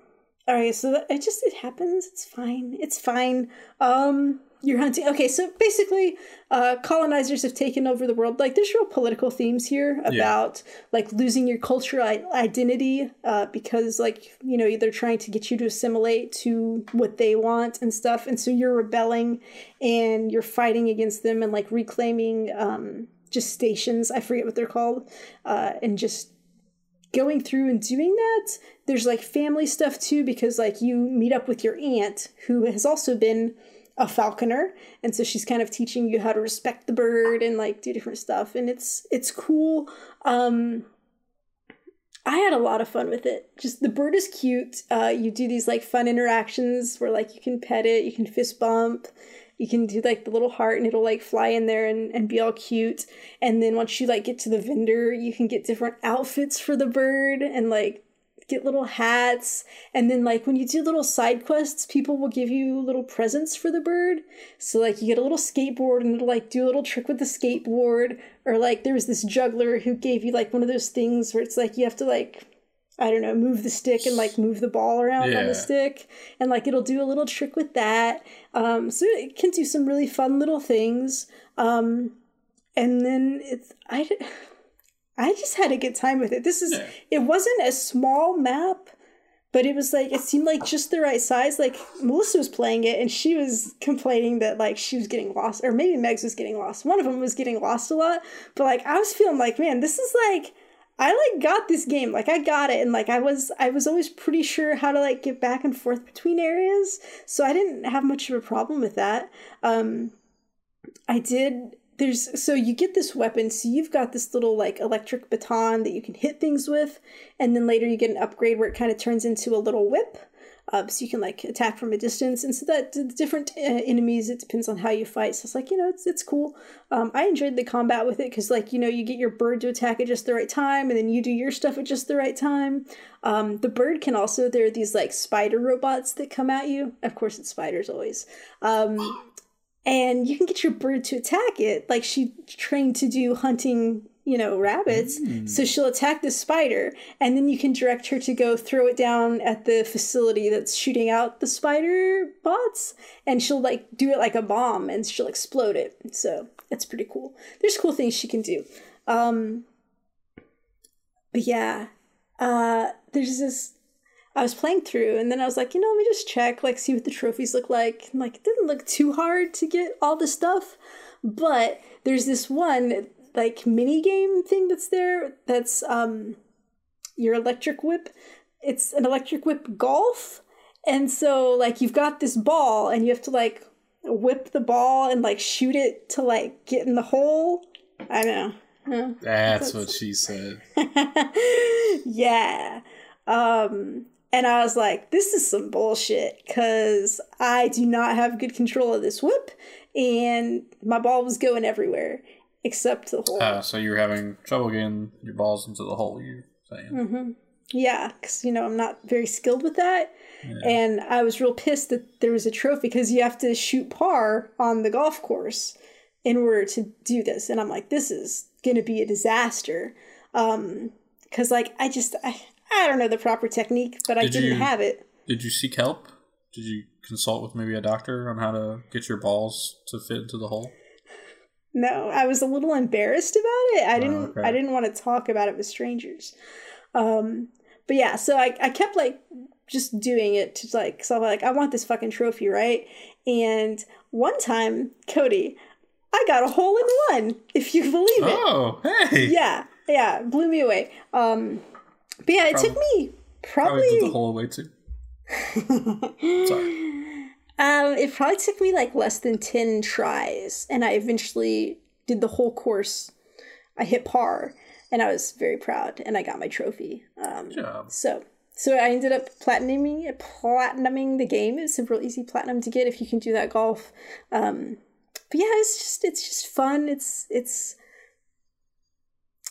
all right, so that, it just it happens. It's fine. It's fine. Um you're hunting. Okay, so basically, uh, colonizers have taken over the world. Like, there's real political themes here about yeah. like losing your cultural identity uh, because, like, you know, they're trying to get you to assimilate to what they want and stuff. And so you're rebelling and you're fighting against them and like reclaiming um, just stations i forget what they're called uh, and just going through and doing that there's like family stuff too because like you meet up with your aunt who has also been a falconer and so she's kind of teaching you how to respect the bird and like do different stuff and it's it's cool um I had a lot of fun with it. Just the bird is cute. Uh, you do these like fun interactions where like you can pet it, you can fist bump, you can do like the little heart and it'll like fly in there and, and be all cute. And then once you like get to the vendor, you can get different outfits for the bird and like get little hats. And then like when you do little side quests people will give you little presents for the bird. So like you get a little skateboard and it'll like do a little trick with the skateboard. Or like there was this juggler who gave you like one of those things where it's like you have to like I don't know, move the stick and like move the ball around yeah. on the stick. And like it'll do a little trick with that. Um, so it can do some really fun little things. Um, and then it's, I, [SIGHS] I just had a good time with it. This is yeah. it wasn't a small map, but it was like it seemed like just the right size. Like Melissa was playing it and she was complaining that like she was getting lost, or maybe Megs was getting lost. One of them was getting lost a lot, but like I was feeling like, man, this is like I like got this game. Like I got it and like I was I was always pretty sure how to like get back and forth between areas. So I didn't have much of a problem with that. Um I did there's so you get this weapon so you've got this little like electric baton that you can hit things with and then later you get an upgrade where it kind of turns into a little whip uh, so you can like attack from a distance. And so that different uh, enemies it depends on how you fight. So it's like you know it's, it's cool. Um, i enjoyed the combat with it because like you know you get your bird to attack at just the right time and then you do your stuff at just the right time. Um, the bird can also there are these like spider robots that come at you. Of course it's spiders always. Um, and you can get your bird to attack it. Like she trained to do hunting you know rabbits mm. so she'll attack the spider and then you can direct her to go throw it down at the facility that's shooting out the spider bots and she'll like do it like a bomb and she'll explode it so that's pretty cool there's cool things she can do um but yeah uh there's this I was playing through and then I was like, you know, let me just check, like, see what the trophies look like. And, like, it didn't look too hard to get all the stuff. But there's this one, like, mini game thing that's there that's um your electric whip. It's an electric whip golf. And so, like, you've got this ball and you have to, like, whip the ball and, like, shoot it to, like, get in the hole. I don't know. That's, that's what she said. [LAUGHS] yeah. Um, and I was like, this is some bullshit because I do not have good control of this whip and my ball was going everywhere except the hole. Uh, so you're having trouble getting your balls into the hole, you're saying? Mm-hmm. Yeah, because, you know, I'm not very skilled with that. Yeah. And I was real pissed that there was a trophy because you have to shoot par on the golf course in order to do this. And I'm like, this is going to be a disaster. Um, because like I just I, I don't know the proper technique, but I did not have it. Did you seek help? Did you consult with maybe a doctor on how to get your balls to fit into the hole? No, I was a little embarrassed about it. I didn't. Oh, okay. I didn't want to talk about it with strangers. Um, but yeah, so I, I kept like just doing it to like so I'm like I want this fucking trophy, right? And one time, Cody, I got a hole in one, if you believe it. Oh, hey. Yeah, yeah, blew me away. Um, but yeah, it probably, took me probably, probably the hole away too. [LAUGHS] Sorry. Um, it probably took me like less than ten tries, and I eventually did the whole course. I hit par, and I was very proud, and I got my trophy. Um, job. So, so I ended up platinuming platinuming the game. It's a real easy platinum to get if you can do that golf. Um, but yeah, it's just it's just fun. It's it's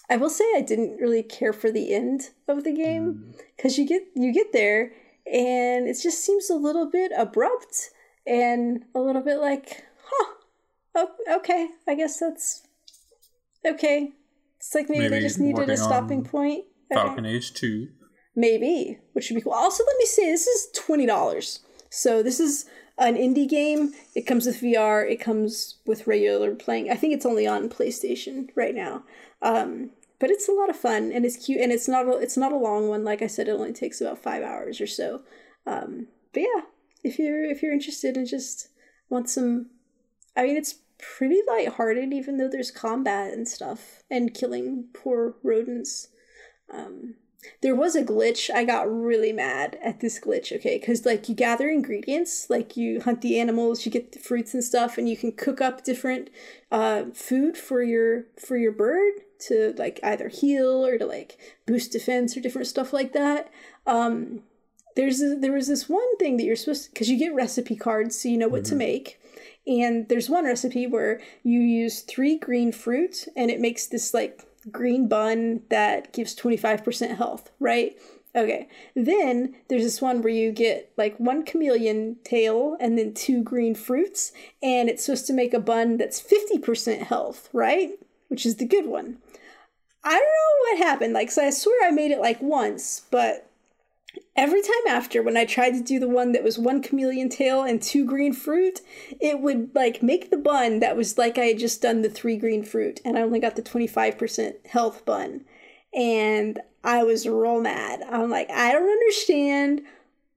I will say I didn't really care for the end of the game because mm. you get you get there and it just seems a little bit abrupt and a little bit like, huh, oh, okay, I guess that's okay. It's like maybe, maybe they just needed a stopping point. Okay. Falcon Age Two, maybe, which would be cool. Also, let me say this is twenty dollars, so this is an indie game. It comes with VR. It comes with regular playing. I think it's only on PlayStation right now. Um, but it's a lot of fun and it's cute and it's not a, it's not a long one like i said it only takes about five hours or so um, but yeah if you're if you're interested and just want some i mean it's pretty lighthearted even though there's combat and stuff and killing poor rodents um, there was a glitch. I got really mad at this glitch, okay? Because, like, you gather ingredients, like, you hunt the animals, you get the fruits and stuff, and you can cook up different uh, food for your for your bird to like either heal or to like boost defense or different stuff like that. Um, there's a, there was this one thing that you're supposed because you get recipe cards so you know what mm-hmm. to make. And there's one recipe where you use three green fruit and it makes this like green bun that gives 25% health right? Okay. Then there's this one where you get like one chameleon tail and then two green fruits and it's supposed to make a bun that's 50% health right? Which is the good one. I don't know what happened like so i swear i made it like once but every time after when i tried to do the one that was one chameleon tail and two green fruit it would like make the bun that was like i had just done the three green fruit and i only got the 25% health bun. And i was real mad. I'm like i don't understand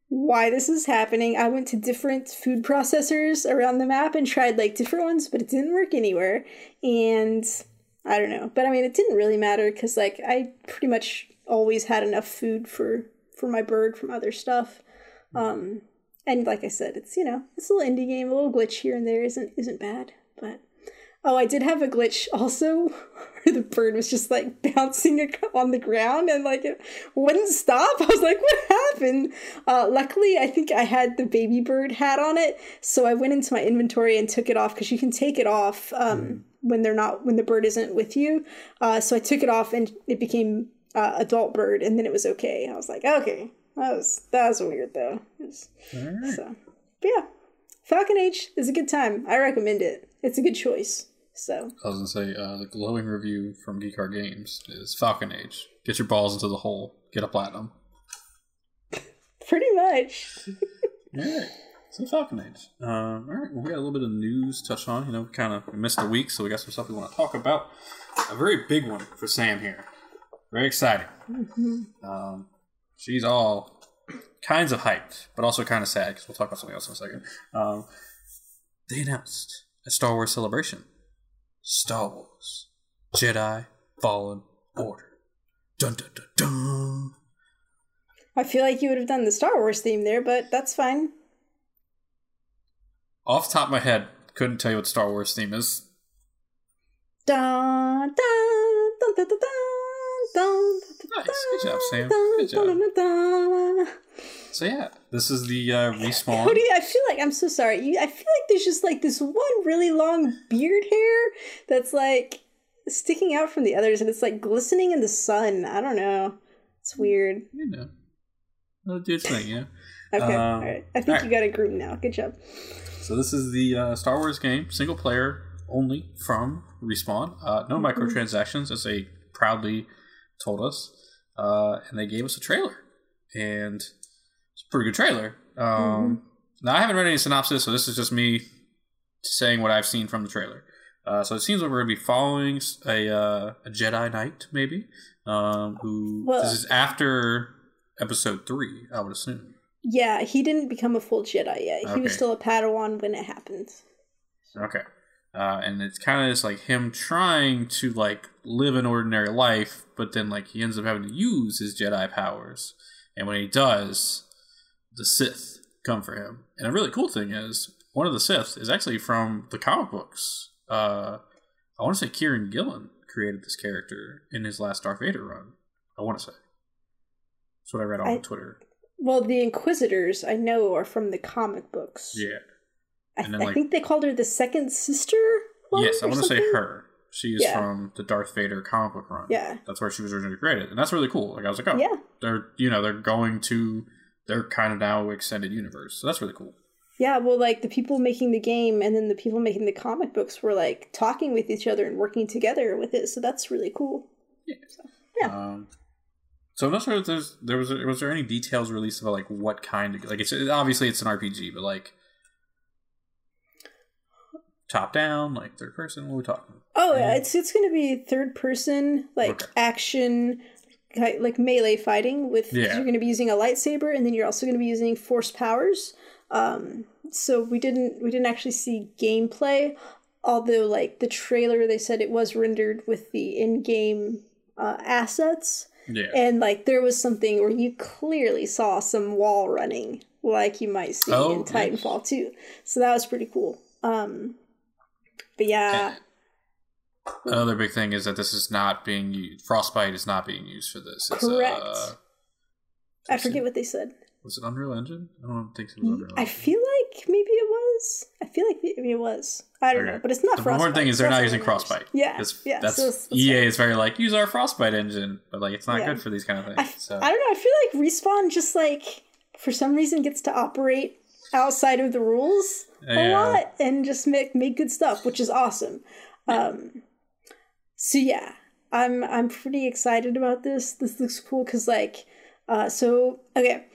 why this is happening. I went to different food processors around the map and tried like different ones but it didn't work anywhere. And i don't know. But i mean it didn't really matter because like i pretty much always had enough food for for my bird from other stuff. Um, and like I said, it's you know it's a little indie game, a little glitch here and there isn't isn't bad. But oh, I did have a glitch also [LAUGHS] where the bird was just like [LAUGHS] bouncing on the ground and like it wouldn't stop. [LAUGHS] I was like, what happened? Uh, luckily, I think I had the baby bird hat on it, so I went into my inventory and took it off because you can take it off. Um, mm. When they're not, when the bird isn't with you, uh, so I took it off and it became uh, adult bird, and then it was okay. I was like, okay, that was that was weird though. Was, right. So, but yeah, Falcon Age is a good time. I recommend it. It's a good choice. So I was gonna say uh, the glowing review from Geek Art Games is Falcon Age. Get your balls into the hole. Get a platinum. [LAUGHS] Pretty much. all right. So Falcon Age. Um, all right. Well, we got a little bit of news touch on. You know, we kind of missed a week, so we got some stuff we want to talk about. A very big one for Sam here. Very exciting. Mm-hmm. Um, she's all kinds of hyped, but also kind of sad because we'll talk about something else in a second. Um, they announced a Star Wars celebration Star Wars Jedi Fallen Order. Dun dun dun dun. I feel like you would have done the Star Wars theme there, but that's fine. Off the top of my head, couldn't tell you what Star Wars theme is. Dun, dun, dun, dun, dun, dun. Nice. Good job, Sam. Good job. So yeah, this is the uh, respawn. Cody, I feel like I'm so sorry. You, I feel like there's just like this one really long beard hair that's like sticking out from the others, and it's like glistening in the sun. I don't know. It's weird. You know, well, do its thing. Yeah. [LAUGHS] okay. Um, all right. I think you got a group now. Good job. So this is the uh, Star Wars game, single player only from Respawn. Uh, no mm-hmm. microtransactions, as they proudly told us, uh, and they gave us a trailer, and it's a pretty good trailer. Um, mm-hmm. Now I haven't read any synopsis, so this is just me saying what I've seen from the trailer. Uh, so it seems like we're going to be following a, uh, a Jedi Knight, maybe, um, who well, this is after Episode Three, I would assume. Yeah, he didn't become a full Jedi yet. He okay. was still a Padawan when it happened. Okay. Uh, and it's kind of just like him trying to like live an ordinary life, but then like he ends up having to use his Jedi powers, and when he does, the Sith come for him. And a really cool thing is one of the Sith is actually from the comic books. Uh, I want to say Kieran Gillen created this character in his last Darth Vader run. I want to say that's what I read on I, Twitter. Well, the Inquisitors I know are from the comic books. Yeah, I, then, like, I think they called her the second sister. Yes, I want to say her. She's yeah. from the Darth Vader comic book run. Yeah, that's where she was originally created, and that's really cool. Like I was like, oh, yeah, they're you know they're going to they're kind of now extended universe, so that's really cool. Yeah, well, like the people making the game and then the people making the comic books were like talking with each other and working together with it, so that's really cool. Yeah. So, yeah. Um, so I'm not sure if there's there was was there any details released about like what kind of like it's obviously it's an RPG, but like top down, like third person? What are we talking? Oh, yeah, it's it's going to be third person, like okay. action, like melee fighting. With yeah. you're going to be using a lightsaber, and then you're also going to be using force powers. Um, so we didn't we didn't actually see gameplay, although like the trailer they said it was rendered with the in game uh, assets. Yeah. And like there was something where you clearly saw some wall running, like you might see Oh, in yes. Titanfall too. So that was pretty cool. Um, but yeah, Another big thing is that this is not being used. Frostbite is not being used for this. It's, Correct. Uh, I forget what they said. was it Unreal Engine? I don't think it was Unreal. I Engine. feel like maybe it was. I feel like maybe it was. I don't Okay. know, but it's not. the Frostbite. important thing is they're That's not using. Frostbite. Yeah, 'Cause yeah. That's, so it's- that's EA fine. is very like use our Frostbite engine, but like it's not Yeah. good for these kind of things. I, so I don't know. I feel like respawn just like for some reason gets to operate outside of the rules a Yeah. lot and just make make good stuff, which is awesome. Um, so yeah, I'm I'm pretty excited about this. This looks cool because like, uh, so okay,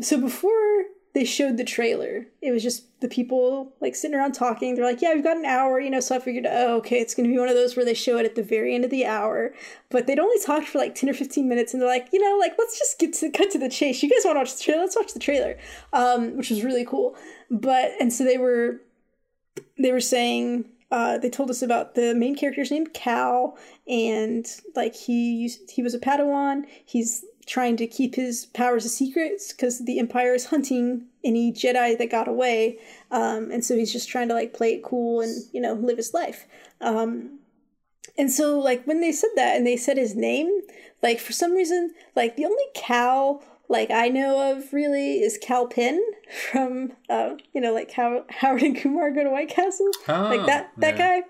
so before they showed the trailer, it was just the people like sitting around talking. They're like, "Yeah, we've got an hour," you know. So I figured, oh, okay, it's gonna be one of those where they show it at the very end of the hour. But they'd only talked for like ten or fifteen minutes, and they're like, you know, like let's just get to cut to the chase. You guys want to watch the trailer? Let's watch the trailer, um, which was really cool. But and so they were they were saying uh, they told us about the main character's name, Cal, and like he used, he was a Padawan. He's trying to keep his powers a secret because the Empire is hunting any Jedi that got away, um, and so he's just trying to like play it cool and you know live his life. Um, and so like when they said that and they said his name, like for some reason, like the only Cal like I know of really is Kal Penn [LAUGHS] from uh, you know like how Howard and Kumar go to White Castle like Oh, that that yeah. guy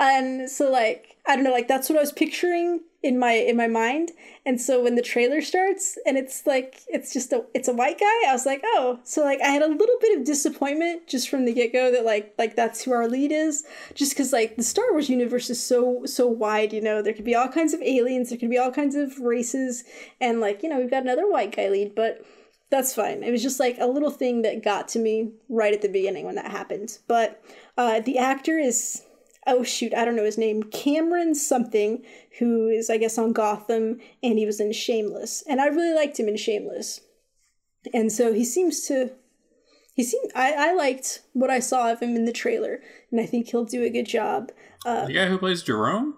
and so like i don't know like that's what i was picturing in my in my mind and so when the trailer starts and it's like it's just a it's a white guy i was like oh so like i had a little bit of disappointment just from the get-go that like like that's who our lead is just because like the star wars universe is so so wide you know there could be all kinds of aliens there could be all kinds of races and like you know we've got another white guy lead but that's fine. It was just like a little thing that got to me right at the beginning when that happened. But uh, the actor is, oh shoot, I don't know his name, Cameron something, who is, I guess, on Gotham, and he was in Shameless. And I really liked him in Shameless. And so he seems to. He seemed. I, I liked what I saw of him in the trailer, and I think he'll do a good job. Uh, the guy who plays Jerome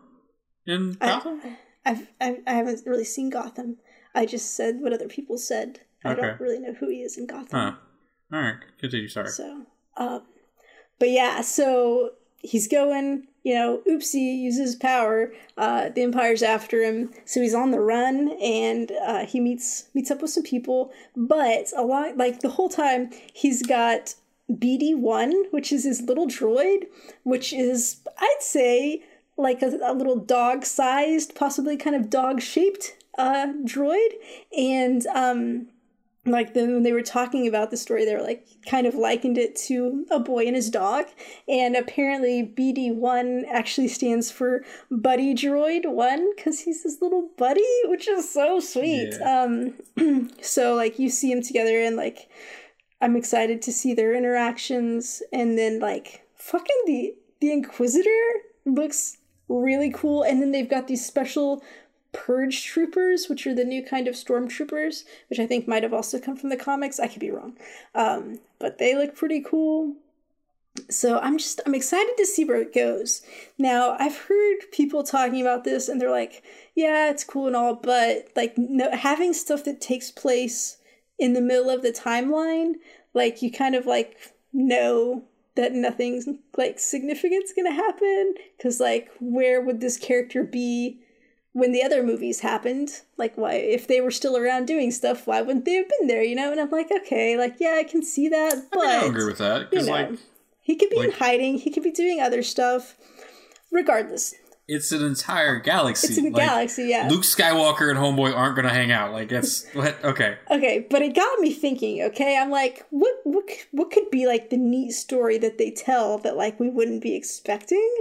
in Gotham. I've, I, I haven't really seen Gotham. I just said what other people said. I Okay. don't really know who he is in Gotham. huh. All right. Continue. Sorry. So, um, but yeah, so he's going, you know, oopsie, uses power. Uh, the Empire's after him, so he's on the run, and uh, he meets meets up with some people. But a lot, like the whole time, he's got BD one, which is his little droid, which is I'd say like a, a little dog sized, possibly kind of dog shaped uh, droid, and um, like then when they were talking about the story they were like kind of likened it to a boy and his dog. And apparently bd1 actually stands for buddy droid 1 because he's this little buddy which is so sweet. Um [CLEARS THROAT] so like you see them together and like i'm excited to see their interactions. And then like fucking the the inquisitor looks really cool. And then they've got these special purge troopers which are the new kind of stormtroopers which i think might have also come from the comics. I could be wrong. Um, but they look pretty cool. So i'm just i'm excited to see where it goes. Now i've heard people talking about this and they're like yeah it's cool and all but like no, having stuff that takes place in the middle of the timeline like you kind of like know that nothing's like significant's gonna happen because like where would this character be when the other movies happened like why if they were still around doing stuff why wouldn't they have been there you know and i'm like okay like yeah i can see that but I, mean, I don't agree with that you know like he could be in hiding he could be doing other stuff regardless it's an entire galaxy. it's the Like, galaxy yeah Luke Skywalker and Homeboy aren't gonna hang out. Like that's [LAUGHS] what? Okay. Okay, but it got me thinking. Okay, I'm like, what, what, what could be like the neat story that they tell that like we wouldn't be expecting?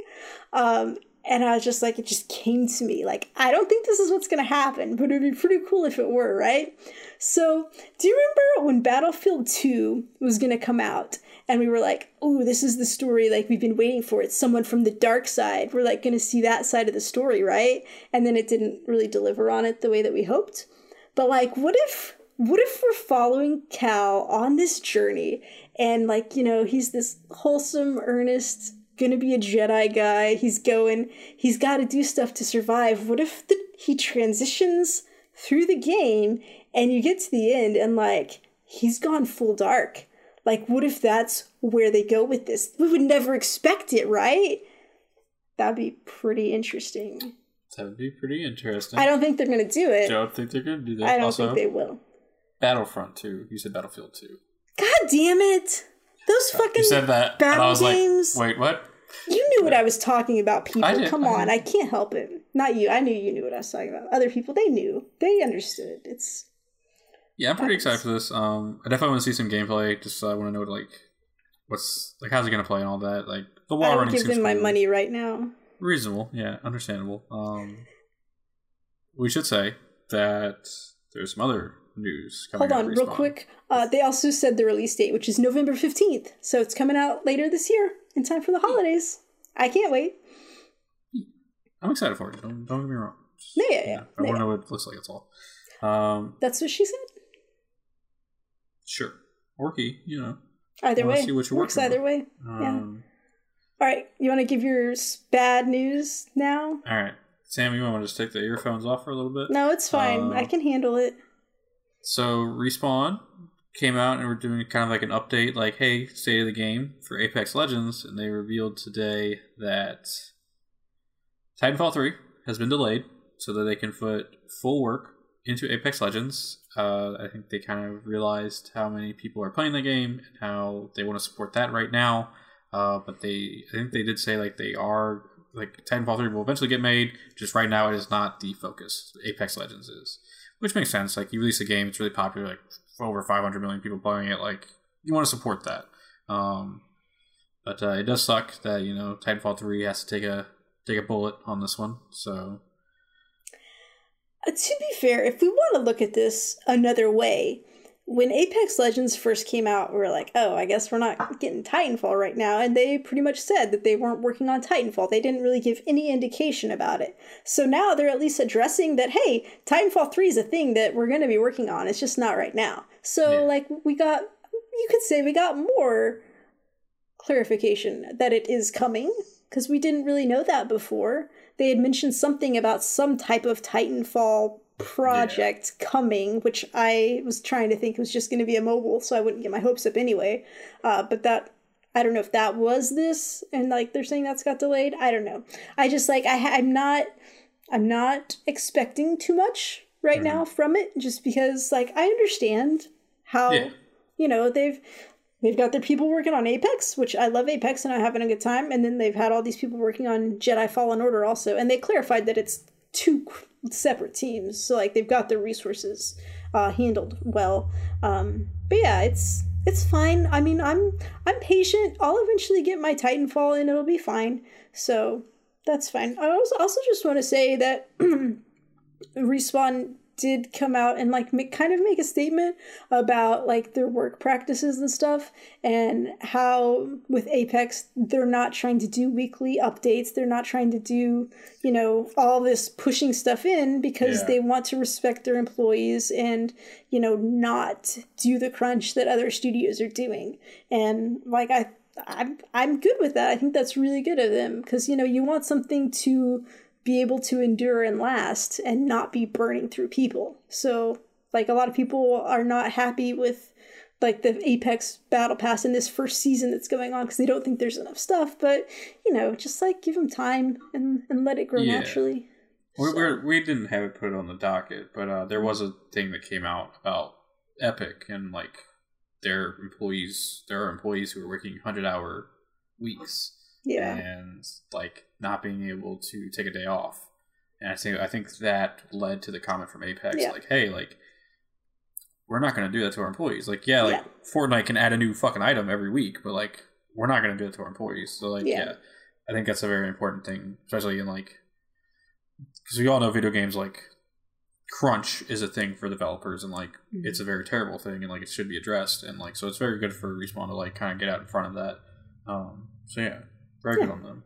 Um, and I was just like, it just came to me. Like, I don't think this is what's gonna happen, but it'd be pretty cool if it were, right? So, do you remember when Battlefield 2 was gonna come out? And we were like, oh, this is the story like we've been waiting for. It's someone from the dark side. We're like gonna see that side of the story, right? And then it didn't really deliver on it the way that we hoped. But like, what if what if we're following Cal on this journey and like, you know, he's this wholesome, earnest, gonna be a Jedi guy. He's going, he's gotta do stuff to survive. What if the, he transitions through the game and you get to the end and like he's gone full dark. Like what if that's where they go with this? We would never expect it, right? That'd be pretty interesting. That would be pretty interesting. I don't think they're gonna do it. I don't think they're to do that. I don't also, think they will. Battlefront 2. You said Battlefield 2. God damn it! Those fucking You said that, and I battle was games. like, wait, what? You knew what I was talking about, people. Come on. I can't help it. Not you. I knew you knew what I was talking about. Other people, they knew. They understood. It's Yeah, I'm pretty excited for this. Um, I definitely want to see some gameplay. Just uh, I want to know like what's like how's it gonna play and all that. Like the wall I running give them my cool. money right now. reasonable. Yeah, understandable. Um, we should say that there's some other news coming. Hold on, real quick. Uh, they also said the release date, which is November 15th. So it's coming out later this year in time for the holidays. I can't wait. I'm excited for it. Don't, don't get me wrong. Yeah, yeah, yeah. I want to yeah. know what it looks like. That's all. Um, That's what she said. sure. Orky, you know. Either way. see what you're Works either with. way. Yeah. Um, All right. You want to give your bad news now? All right, Sam, you want to just take the earphones off for a little bit? No, it's fine. Uh, I can handle it. So respawn came out and we're doing kind of like an update, like hey, state of the game for Apex Legends, and they revealed today that Titanfall three has been delayed so that they can put full work into Apex Legends. Uh, I think they kind of realized how many people are playing the game and how they want to support that right now. Uh, but they, I think they did say like they are like Titanfall three will eventually get made. Just right now, it is not the focus. Apex Legends is which makes sense. Like you release a game, it's really popular, like over 500 million people playing it. Like you want to support that. Um, but uh, it does suck that you know Titanfall 3 has to take a take a bullet on this one. So Uh, to be fair, if we want to look at this another way, when Apex Legends first came out, we were like, oh, I guess we're not getting Titanfall right now. And they pretty much said that they weren't working on Titanfall. They didn't really give any indication about it. So now they're at least addressing that, hey, Titanfall 3 is a thing that we're going to be working on. It's just not right now. So, Yeah. like, we got, you could say we got more clarification that it is coming because we didn't really know that before. They had mentioned something about some type of Titanfall project coming, which I was trying to think was just going to be a mobile, so I wouldn't get my hopes up anyway. Uh, but that I don't know if that was this, and like they're saying that's got delayed. I don't know. I just like I ha- I'm not I'm not expecting too much right now from it, just because like I understand how Yeah. you know they've they've got their people working on Apex, which I love Apex and I'm having a good time, and then they've had all these people working on Jedi Fallen Order also, and they clarified that it's two separate teams, so like they've got their resources uh, handled well. Um, but yeah, it's it's fine. I mean, I'm I'm patient. I'll eventually get my Titanfall, and it'll be fine. So that's fine. I also also just want to say that [CLEARS THROAT] respawn did come out and like make, kind of make a statement about like their work practices and stuff and how with apex they're not trying to do weekly updates. They're not trying to do you know all this pushing stuff in because Yeah. they want to respect their employees and you know not do the crunch that other studios are doing. And like i i'm, I'm good with that. I think that's really good of them because you know you want something to be able to endure and last and not be burning through people. So, like a lot of people are not happy with like the Apex Battle Pass in this first season that's going on because they don't think there's enough stuff. But you know, just like give them time and and let it grow Yeah. naturally. we So- we're, we didn't have it put on the docket, but uh, there was a thing that came out about Epic and like their employees. There are employees who are working hundred hour weeks. yeah, and like not being able to take a day off. And I think I think that led to the comment from Apex, Yeah. like, "Hey, like, we're not going to do that to our employees. Like, yeah, like Yeah. Fortnite can add a new fucking item every week, but like, we're not going to do it to our employees." So like, Yeah. yeah. I think that's a very important thing, especially in like, because we all know video games like crunch is a thing for developers, and like, Mhm. it's a very terrible thing, and like, it should be addressed, and like, so it's very good for respawn to like kind of get out in front of that. Um, so yeah, very good on them.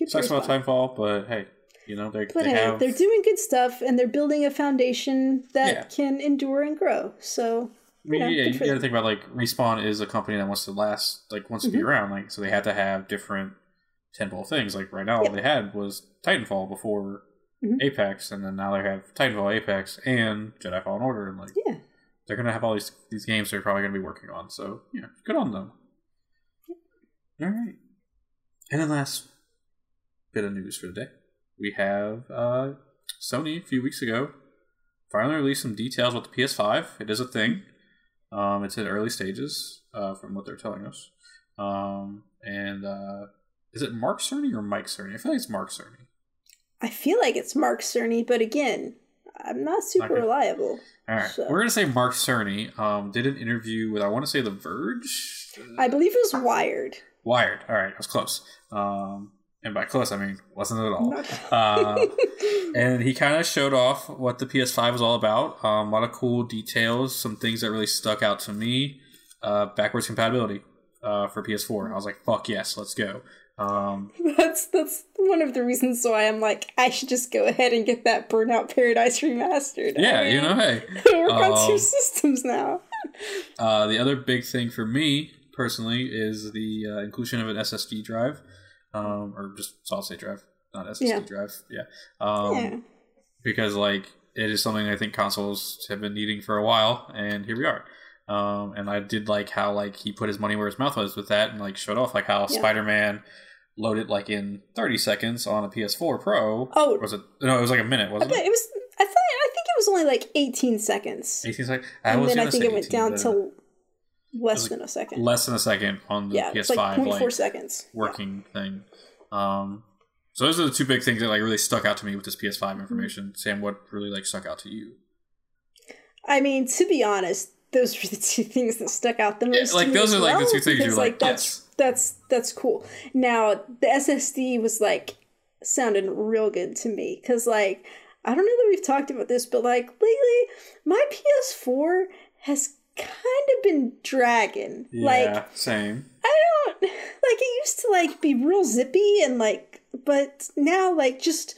Good Sucks about. Titanfall, but hey, you know they, But they hey, have they're doing good stuff and they're building a foundation that Yeah. can endure and grow. So I mean, you know, yeah, you got to think about like respawn is a company that wants to last, like wants to be Mhm. around, like so they had to have different tentpole things. Like right now, all they had was Titanfall before Mhm. Apex, and then now they have Titanfall, Apex, and Jedi Fallen Order, and like Yeah. they're gonna have all these these games they're probably gonna be working on. So yeah, good on them. All right, and then last bit of news for the day, we have uh, Sony a few weeks ago finally released some details about the PS5. It is a thing. Um, it's in early stages, uh, from what they're telling us. Um, and uh, is it Mark Cerny or Mike Cerny? I feel like it's Mark Cerny. I feel like it's Mark Cerny, but again, I'm not super Okay. reliable. All right, So- we're gonna say Mark Cerny um, did an interview with I want to say The Verge. I believe it was Wired. Wired. All right, I was close. Um, and by close, I mean wasn't at all. Uh, and he kind of showed off what the PS5 was all about. Um, a lot of cool details, some things that really stuck out to me. Uh, backwards compatibility uh, for PS4. I was like, "Fuck yes, let's go." Um, [LAUGHS] that's that's one of the reasons why I'm like I should just go ahead and get that Burnout Paradise remastered. I yeah, you know, hey. [LAUGHS] work on Um, two systems now. Uh, the other big thing for me personally is the uh, inclusion of an SSD drive, um, or just solid state drive, not SSD Yeah. drive. Yeah. Um, yeah. because like it is something I think consoles have been needing for a while, and here we are. Um, and I did like how like he put his money where his mouth was with that, and like showed off like how Yeah. Spider Man loaded like in 30 seconds on a PS4 Pro. Oh. Was it? No, it was like a minute, wasn't it? it was. I thought. I think it was only like 18 seconds, 18 seconds. I and was then I think it went down to less than a second. less than a second on the yeah, PS5 like 0.4 like, seconds. Yeah. working thing. Um, so those are the two big things that like really stuck out to me with this PS5 Mm-hmm. information. Sam, what really like stuck out to you? I mean, to be honest, those were the [LAUGHS] two things that stuck out the Yeah, most. like, to those are, like, the two things because, you're like, that's yes. that's that's cool. Now the SSD was like sounded real good to me because like I don't know that we've talked about this, but like lately my PS4 has kind of been dragging. Like same. I don't [LAUGHS] like it used to like be real zippy and like but now like just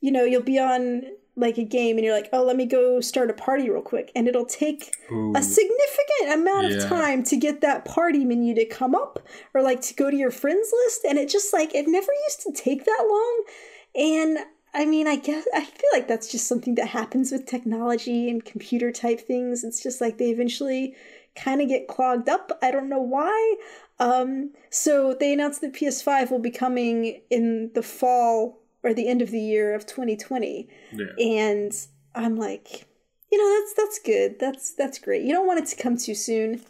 you know you'll be on like a game and you're like oh let me go start a party real quick and it'll take Ooh. a significant amount Yeah. of time to get that party menu to come up or like to go to your friends list and it just like it never used to take that long and I mean I guess I feel like that's just something that happens with technology and computer type things it's just like they eventually kind of get clogged up I don't know why um so they announced that PS5 will be coming in the fall or the end of the year of 2020 Yeah. and I'm like, you know, that's that's good. That's that's great. You don't want it to come too soon.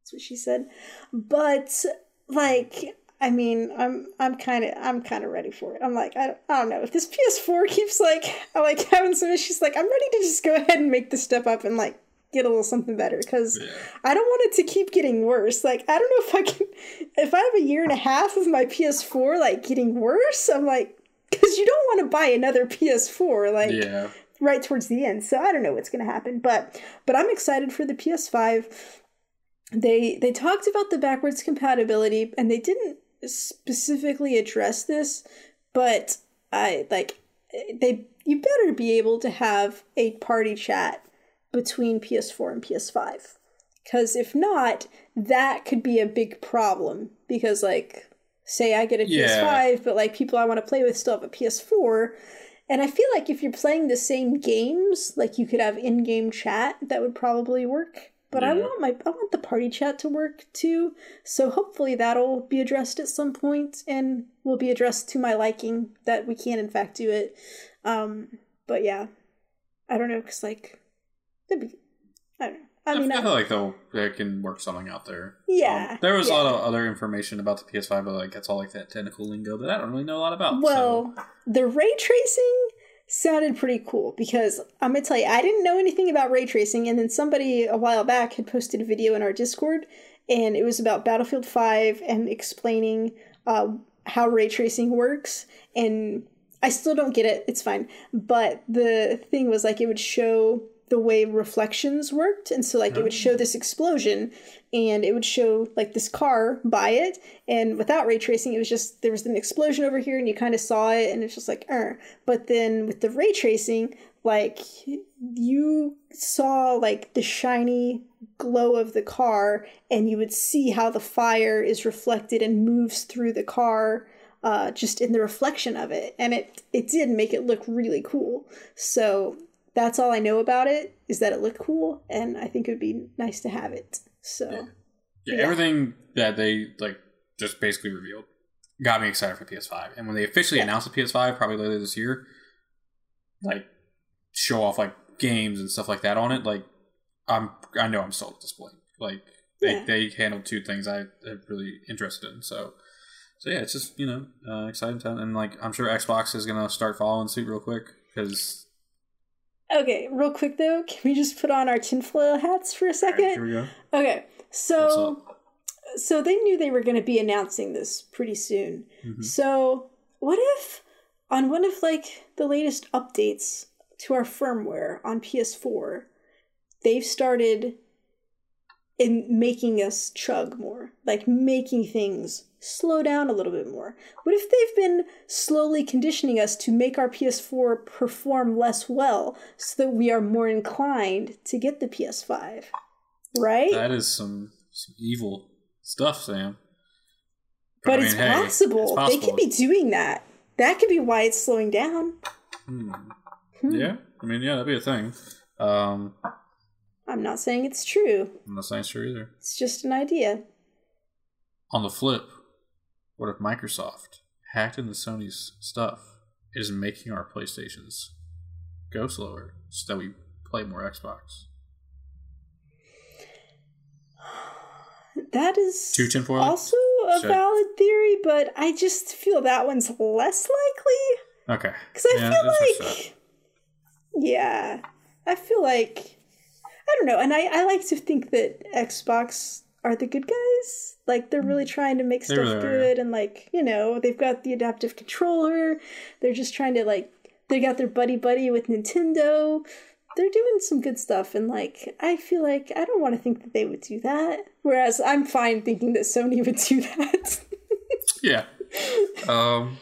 That's what she said. But like, I mean, I'm I'm kind of I'm kind of ready for it. I'm like, I, I don't know if this PS4 [LAUGHS] keeps like I like having some issues. Like, I'm ready to just go ahead and make the step up and like get a little something better because Yeah. I don't want it to keep getting worse. Like, I don't know if I can if I have a year and a half of my PS4 like getting worse. I'm like. Because you don't want to buy another PS4, like Yeah. right towards the end. So I don't know what's going to happen, but but I'm excited for the PS5. They they talked about the backwards compatibility and they didn't specifically address this, but I like they you better be able to have a party chat between PS4 and PS5. Cuz if not, that could be a big problem because like say I get a Yeah. PS5 but like people I want to play with still have a PS4 and I feel like if you're playing the same games, like you could have in-game chat, that would probably work. But I want my I want the party chat to work too. So hopefully that'll be addressed at some point and will be addressed to my liking that we can in fact do it. Um but yeah. I don't know cuz like that'd be I don't know. I I, mean, I feel like they'll they can work something out there. Yeah, Um, there was yeah. a lot of other information about the PS5, but like it's all like that technical lingo that I don't really know a lot about. Well, so. the ray tracing sounded pretty cool because I'm gonna tell you, I didn't know anything about ray tracing, and then somebody a while back had posted a video in our Discord, and it was about Battlefield 5 and explaining uh, how ray tracing works. And I still don't get it, it's fine. But the thing was like it would show the way reflections worked and so like it would show this explosion and it would show like this car by it and without ray tracing it was just there was an explosion over here and you kind of saw it and it's just like er. but then with the ray tracing like you saw like the shiny glow of the car and you would see how the fire is reflected and moves through the car uh, just in the reflection of it, and it it did make it look really cool. So that's all I know about it is that it looked cool, and I think it would be nice to have it. So Yeah. Yeah, Yeah. everything that they like just basically revealed got me excited for PS5. And when they officially Yeah. announce the PS5, probably later this year, like show off like games and stuff like that on it, like I'm I know I'm sold at this point. Like they, they handled two things I am really interested in. So so yeah, it's just you know uh, exciting time, and like I'm sure Xbox is gonna start following suit real quick because okay, real quick though, can we just put on our tinfoil hats for a second? here we go. Okay, so so they knew they were going to be announcing this pretty soon. Mhm. So what if on one of like the latest updates to our firmware on PS4, they've started in making us chug more, like making things slow down a little bit more. What if they've been slowly conditioning us to make our PS4 perform less well so that we are more inclined to get the PS5? Right? That is some some evil stuff, Sam. But I it's, mean, hey, possible. it's They could be doing that. That could be why it's slowing down. Hmm. Hmm. Yeah, I mean, yeah, that'd be a thing. Um, I'm not saying it's true. I'm not saying it's true either. It's just an idea. On the flip, what if Microsoft hacked into Sony's stuff is making our PlayStations go slower so that we play more Xbox? That is Two tinfoil? also a Should- valid theory, but I just feel that one's less likely. Okay. Because I Yeah, feel like. Yeah. I feel like. I don't know. And I, I like to think that Xbox are the good guys. Like, they're really trying to make stuff really are, good. And, like, you know, they've got the adaptive controller. They're just trying to, like, they got their buddy buddy with Nintendo. They're doing some good stuff. And, like, I feel like I don't want to think that they would do that. Whereas I'm fine thinking that Sony would do that. [LAUGHS] Yeah. Um,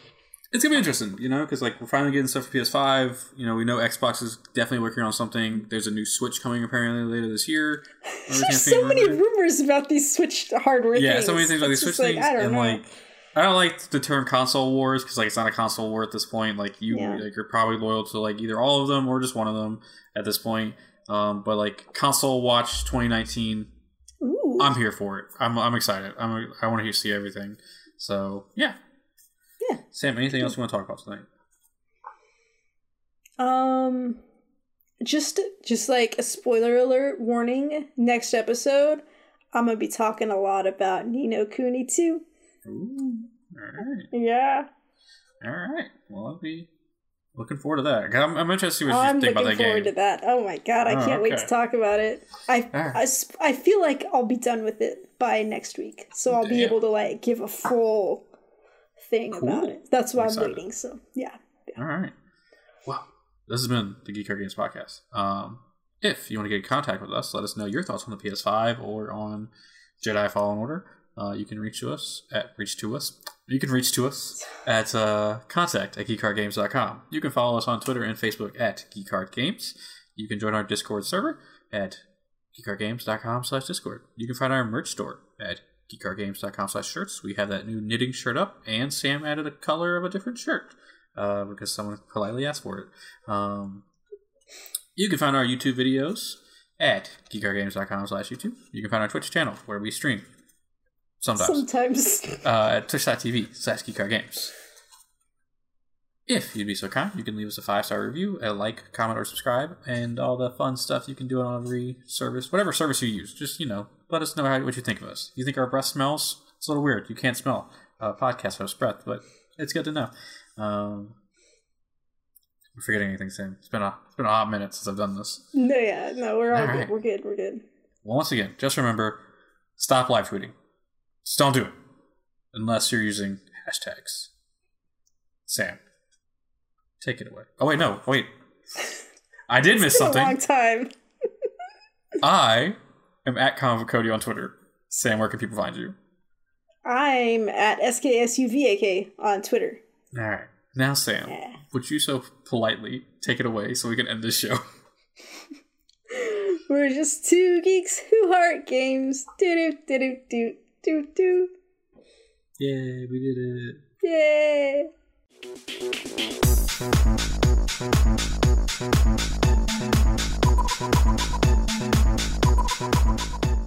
it's gonna be interesting, you know, because like we're finally getting stuff for PS5. You know, we know Xbox is definitely working on something. There's a new Switch coming apparently later this year. [LAUGHS] There's so many rumors about these Switch hardware yeah, things. so many things about these Switch just things, I don't and know. like I don't like the term console wars because like it's not a console war at this point. Like you, Yeah. like you're probably loyal to like either all of them or just one of them at this point. Um, but like console watch 2019, Ooh. I'm here for it. I'm I'm excited. I'm I want to see everything. So yeah, Yeah. Sam, anything else you want to talk about tonight? Um, just just like a spoiler alert warning. Next episode, I'm gonna be talking a lot about Ni no Kuni too. Ooh, all right, Yeah, all right. Well, I'll be looking forward to that. I'm, I'm interested to see what you I'm think looking about that forward to that. Oh my god, I Oh, can't wait to talk about it. I, right. I I feel like I'll be done with it by next week, so I'll be able to like give a full thing Cool. about it. That's why I'm I'm waiting. So yeah. All right. Well, this has been the Geek Card Games podcast. Um, if you want to get in contact with us, let us know your thoughts on the PS5 or on Jedi Fallen Order. Uh, you can reach to us at reach to us. You can reach to us at uh, contact at geekcardgames.com. You can follow us on Twitter and Facebook at geekcardgames. You can join our Discord server at geekcardgames.com slash discord. You can find our merch store at geekcardgames.com slash shirts. We have that new knitting shirt up, and Sam added a color of a different shirt uh, because someone politely asked for it. Um, you can find our YouTube videos at geekcardgames.com slash YouTube. You can find our Twitch channel where we stream sometimes Sometimes. [LAUGHS] uh, at twitch.tv slash geekcardgames. If you'd be so kind, you can leave us a five star review, a like, comment, or subscribe, and all the fun stuff you can do on every service, whatever service you use. Just you know, let us know how, what you think of us. You think our breath smells? It's a little weird. You can't smell a podcast host breath, but it's good to know. Um, I'm forgetting anything, Sam. It's been a it's been a hot minute since I've done this. no, yeah, no, we're all, All good. right. We're good. We're good. Well, once again, just remember, stop live tweeting. Just don't do it unless you're using hashtags. Sam, take it away. Oh wait, no, wait. [LAUGHS] I did miss a long something. time. [LAUGHS] I am at Comic Cody on Twitter. Sam, where can people find you? I'm at SKSUVAK on Twitter. All right. Now, Sam, yeah. would you so politely take it away so we can end this show? [LAUGHS] We're just two geeks who heart games. Do do do do do do. Yeah, we did it. Yeah. Thank you. Thank you.